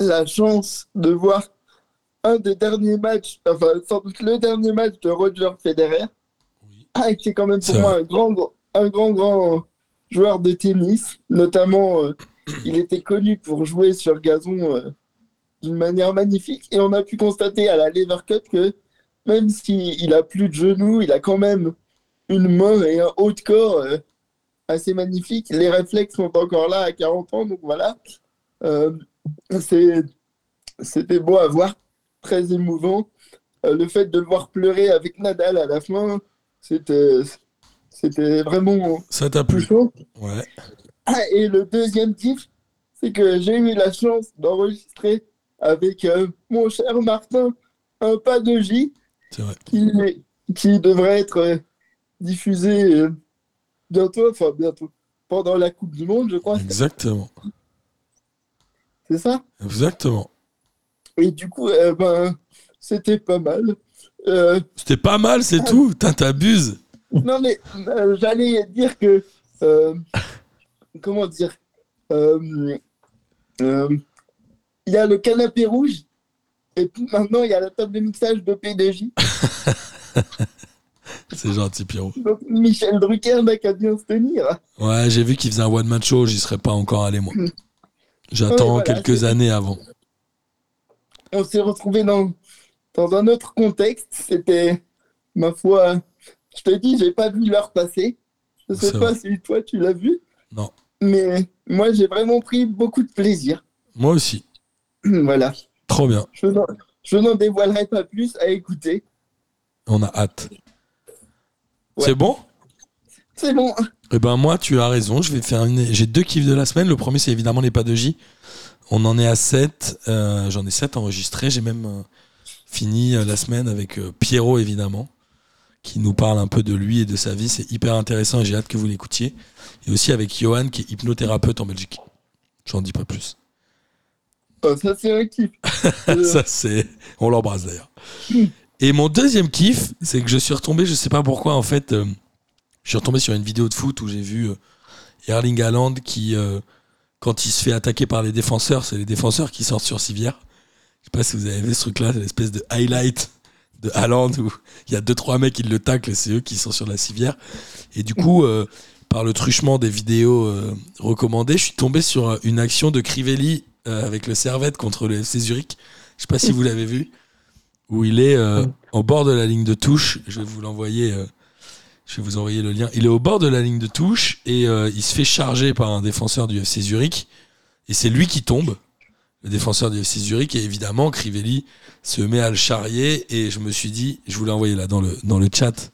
la chance de voir un des derniers matchs, enfin sans doute le dernier match de Roger Federer, Oui. ah, qui est quand même pour moi un grand, un grand, grand joueur de tennis. Notamment, il était connu pour jouer sur gazon d'une manière magnifique. Et on a pu constater à la Lever Cup que même s'il a plus de genoux, il a quand même une main et un haut de corps euh, assez magnifique. Les réflexes sont encore là à 40 ans, donc voilà. Euh, C'était beau à voir, très émouvant. Euh, le fait de le voir pleurer avec Nadal à la fin, c'était c'était vraiment Ça t'a plu touchant. Ouais. Ah, et le deuxième kiff, c'est que j'ai eu la chance d'enregistrer avec euh, mon cher Martin un pas de J qui, qui devrait être euh, diffusé euh, bientôt, enfin bientôt, pendant la Coupe du Monde, je crois, Exactement. c'est ça? Exactement. Et du coup, euh, ben, c'était pas mal. C'était pas mal, c'est tout. Putain, t'abuses. non, mais j'allais dire que. comment dire Il y a le canapé rouge, et puis maintenant, il y a la table de mixage de PDJ. C'est gentil, Pierrot. Donc, Michel Drucker n'a qu'à bien se tenir. Ouais, j'ai vu qu'il faisait un one-man show, j'y serais pas encore allé, moi. J'attends Ouais, voilà, quelques années avant. On s'est retrouvés dans, dans un autre contexte. C'était, ma foi, je te dis, j'ai pas vu l'heure passer. Je sais pas vrai. si toi, tu l'as vu. Non. Mais moi, j'ai vraiment pris beaucoup de plaisir. Moi aussi. voilà. Trop bien. Je n'en, dévoilerai pas plus à écouter. On a hâte. Ouais. C'est bon? C'est bon. Eh ben moi, tu as raison. Je vais faire une. J'ai deux kiffs de la semaine. Le premier, c'est évidemment les pas de J. On en est à 7. J'en ai 7 enregistrés. J'ai même euh, fini euh, la semaine avec euh, Pierrot, évidemment, qui nous parle un peu de lui et de sa vie. C'est hyper intéressant et j'ai hâte que vous l'écoutiez. Et aussi avec Johan, qui est hypnothérapeute en Belgique. J'en dis pas plus. Oh, ça, c'est un kiff. Euh, Ça, c'est. On l'embrasse d'ailleurs. Et mon deuxième kiff, c'est que je suis retombé, je sais pas pourquoi, en fait, euh, je suis retombé sur une vidéo de foot où j'ai vu euh, Erling Haaland qui, euh, quand il se fait attaquer par les défenseurs, c'est les défenseurs qui sortent sur civière. Je sais pas si vous avez vu ce truc-là, c'est l'espèce de highlight de Haaland où il y a deux trois mecs qui le taclent et c'est eux qui sont sur la civière. Et du coup, euh, par le truchement des vidéos euh, recommandées, je suis tombé sur euh, une action de Crivelli euh, avec le Servette contre le FC Zurich. Je sais pas si vous l'avez vu, où il est euh, au bord de la ligne de touche. Je vais vous l'envoyer. euh, je vais vous envoyer le lien. Il est au bord de la ligne de touche et euh, il se fait charger par un défenseur du FC Zurich. Et c'est lui qui tombe, le défenseur du FC Zurich. Et évidemment, Crivelli se met à le charrier. Et je me suis dit, je vous l'ai envoyé là dans le, dans le chat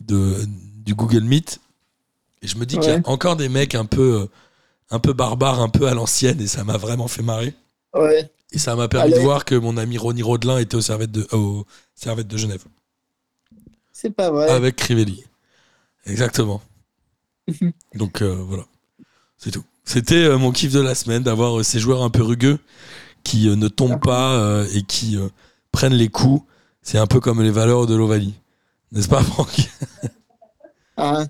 de, du Google Meet. Et je me dis qu'il y a encore des mecs un peu, un peu barbares, un peu à l'ancienne. Et ça m'a vraiment fait marrer. Ouais. Et ça m'a permis de voir que mon ami Ronnie Rodelin était au Servette de, Genève. C'est pas vrai. Avec Crivelli. Exactement. Donc euh, voilà. C'est tout. C'était euh, mon kiff de la semaine d'avoir euh, ces joueurs un peu rugueux qui ne tombent pas et qui prennent les coups. C'est un peu comme les valeurs de l'Ovalie. N'est-ce pas, Franck? Ah,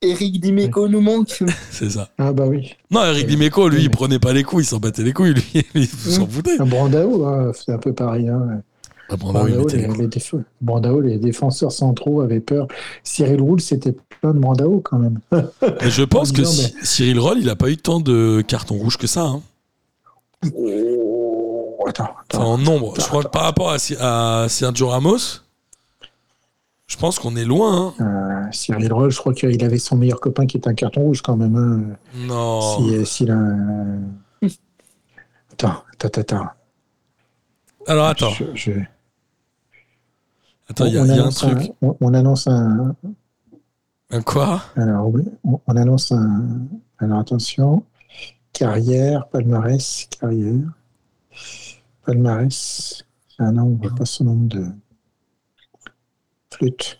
Eric Dimeco nous manque. C'est ça. Ah bah oui. Non, Eric. Dimeco, lui, il prenait pas les coups, il s'en battait les couilles, lui. il s'en foutait. Un Brandao, hein, c'est un peu pareil. Hein. Ah, il Brandao, mettait les les, coups. les déf- Brandao, les défenseurs centraux avaient peur. Cyril Roule, c'était plein de Brandao quand même. Mais je pense que Cyril Roll, il a pas eu tant de cartons rouges que ça. hein. Oh, attends, Enfin, attends. en nombre. Je crois que par rapport à, à Sergio Ramos, je pense qu'on est loin. hein. Euh, Cyril Roll, je crois qu'il avait son meilleur copain qui est un carton rouge quand même. Hein. Non. Si- S'il a. un- Attends, attends, attends. Alors attends, Je- je- attends, il y a, y un truc. on, on annonce un. Un quoi? Alors, on, on annonce un. Alors, attention. Carrière, palmarès, carrière. Palmarès. Ah non, on voit pas son nombre de. Flûte.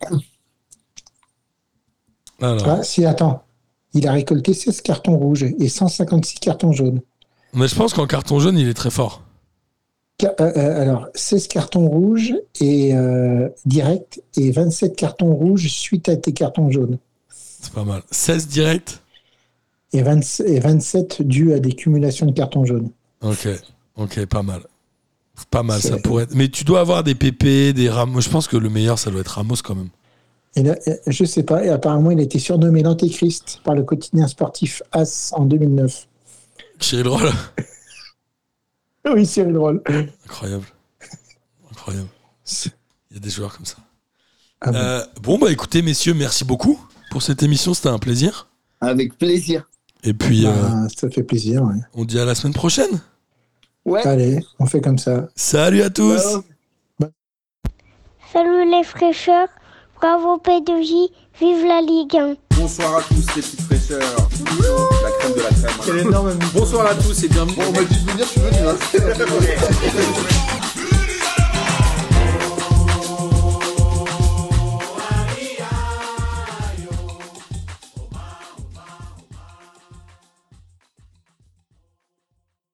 Alors, Ah, si, attends. Il a récolté 16 cartons rouges et 156 cartons jaunes. mais je pense qu'en carton jaune, il est très fort. Euh, euh, alors, 16 cartons rouges et euh, direct et 27 cartons rouges suite à tes cartons jaunes. C'est pas mal. 16 direct Et, 20 et 27 dus à des cumulations de cartons jaunes. Ok. Ok, pas mal. Pas mal, ça pourrait être. Mais tu dois avoir des PP, des Ramos. Je pense que le meilleur, ça doit être Ramos quand même. Il a- je sais pas, et apparemment il a été surnommé l'Antéchrist par le quotidien sportif As en 2009. Cyril Roll. Oui, c'est drôle. Incroyable. Incroyable. Il y a des joueurs comme ça. Ah bon. Euh, bon, bah écoutez, messieurs, merci beaucoup pour cette émission. C'était un plaisir. Avec plaisir. Et puis, euh, Bah, ça fait plaisir. ouais. on dit à la semaine prochaine. Ouais. Allez, on fait comme ça. Salut à tous. Ciao. Salut les fraîcheurs, bravo P2J, vive la Ligue 1. Bonsoir à tous les petites fraîcheurs. La crème de la crème. Quel énorme Bonsoir à tous et bienvenue. On m'a dit de venir, je suis venu. hein.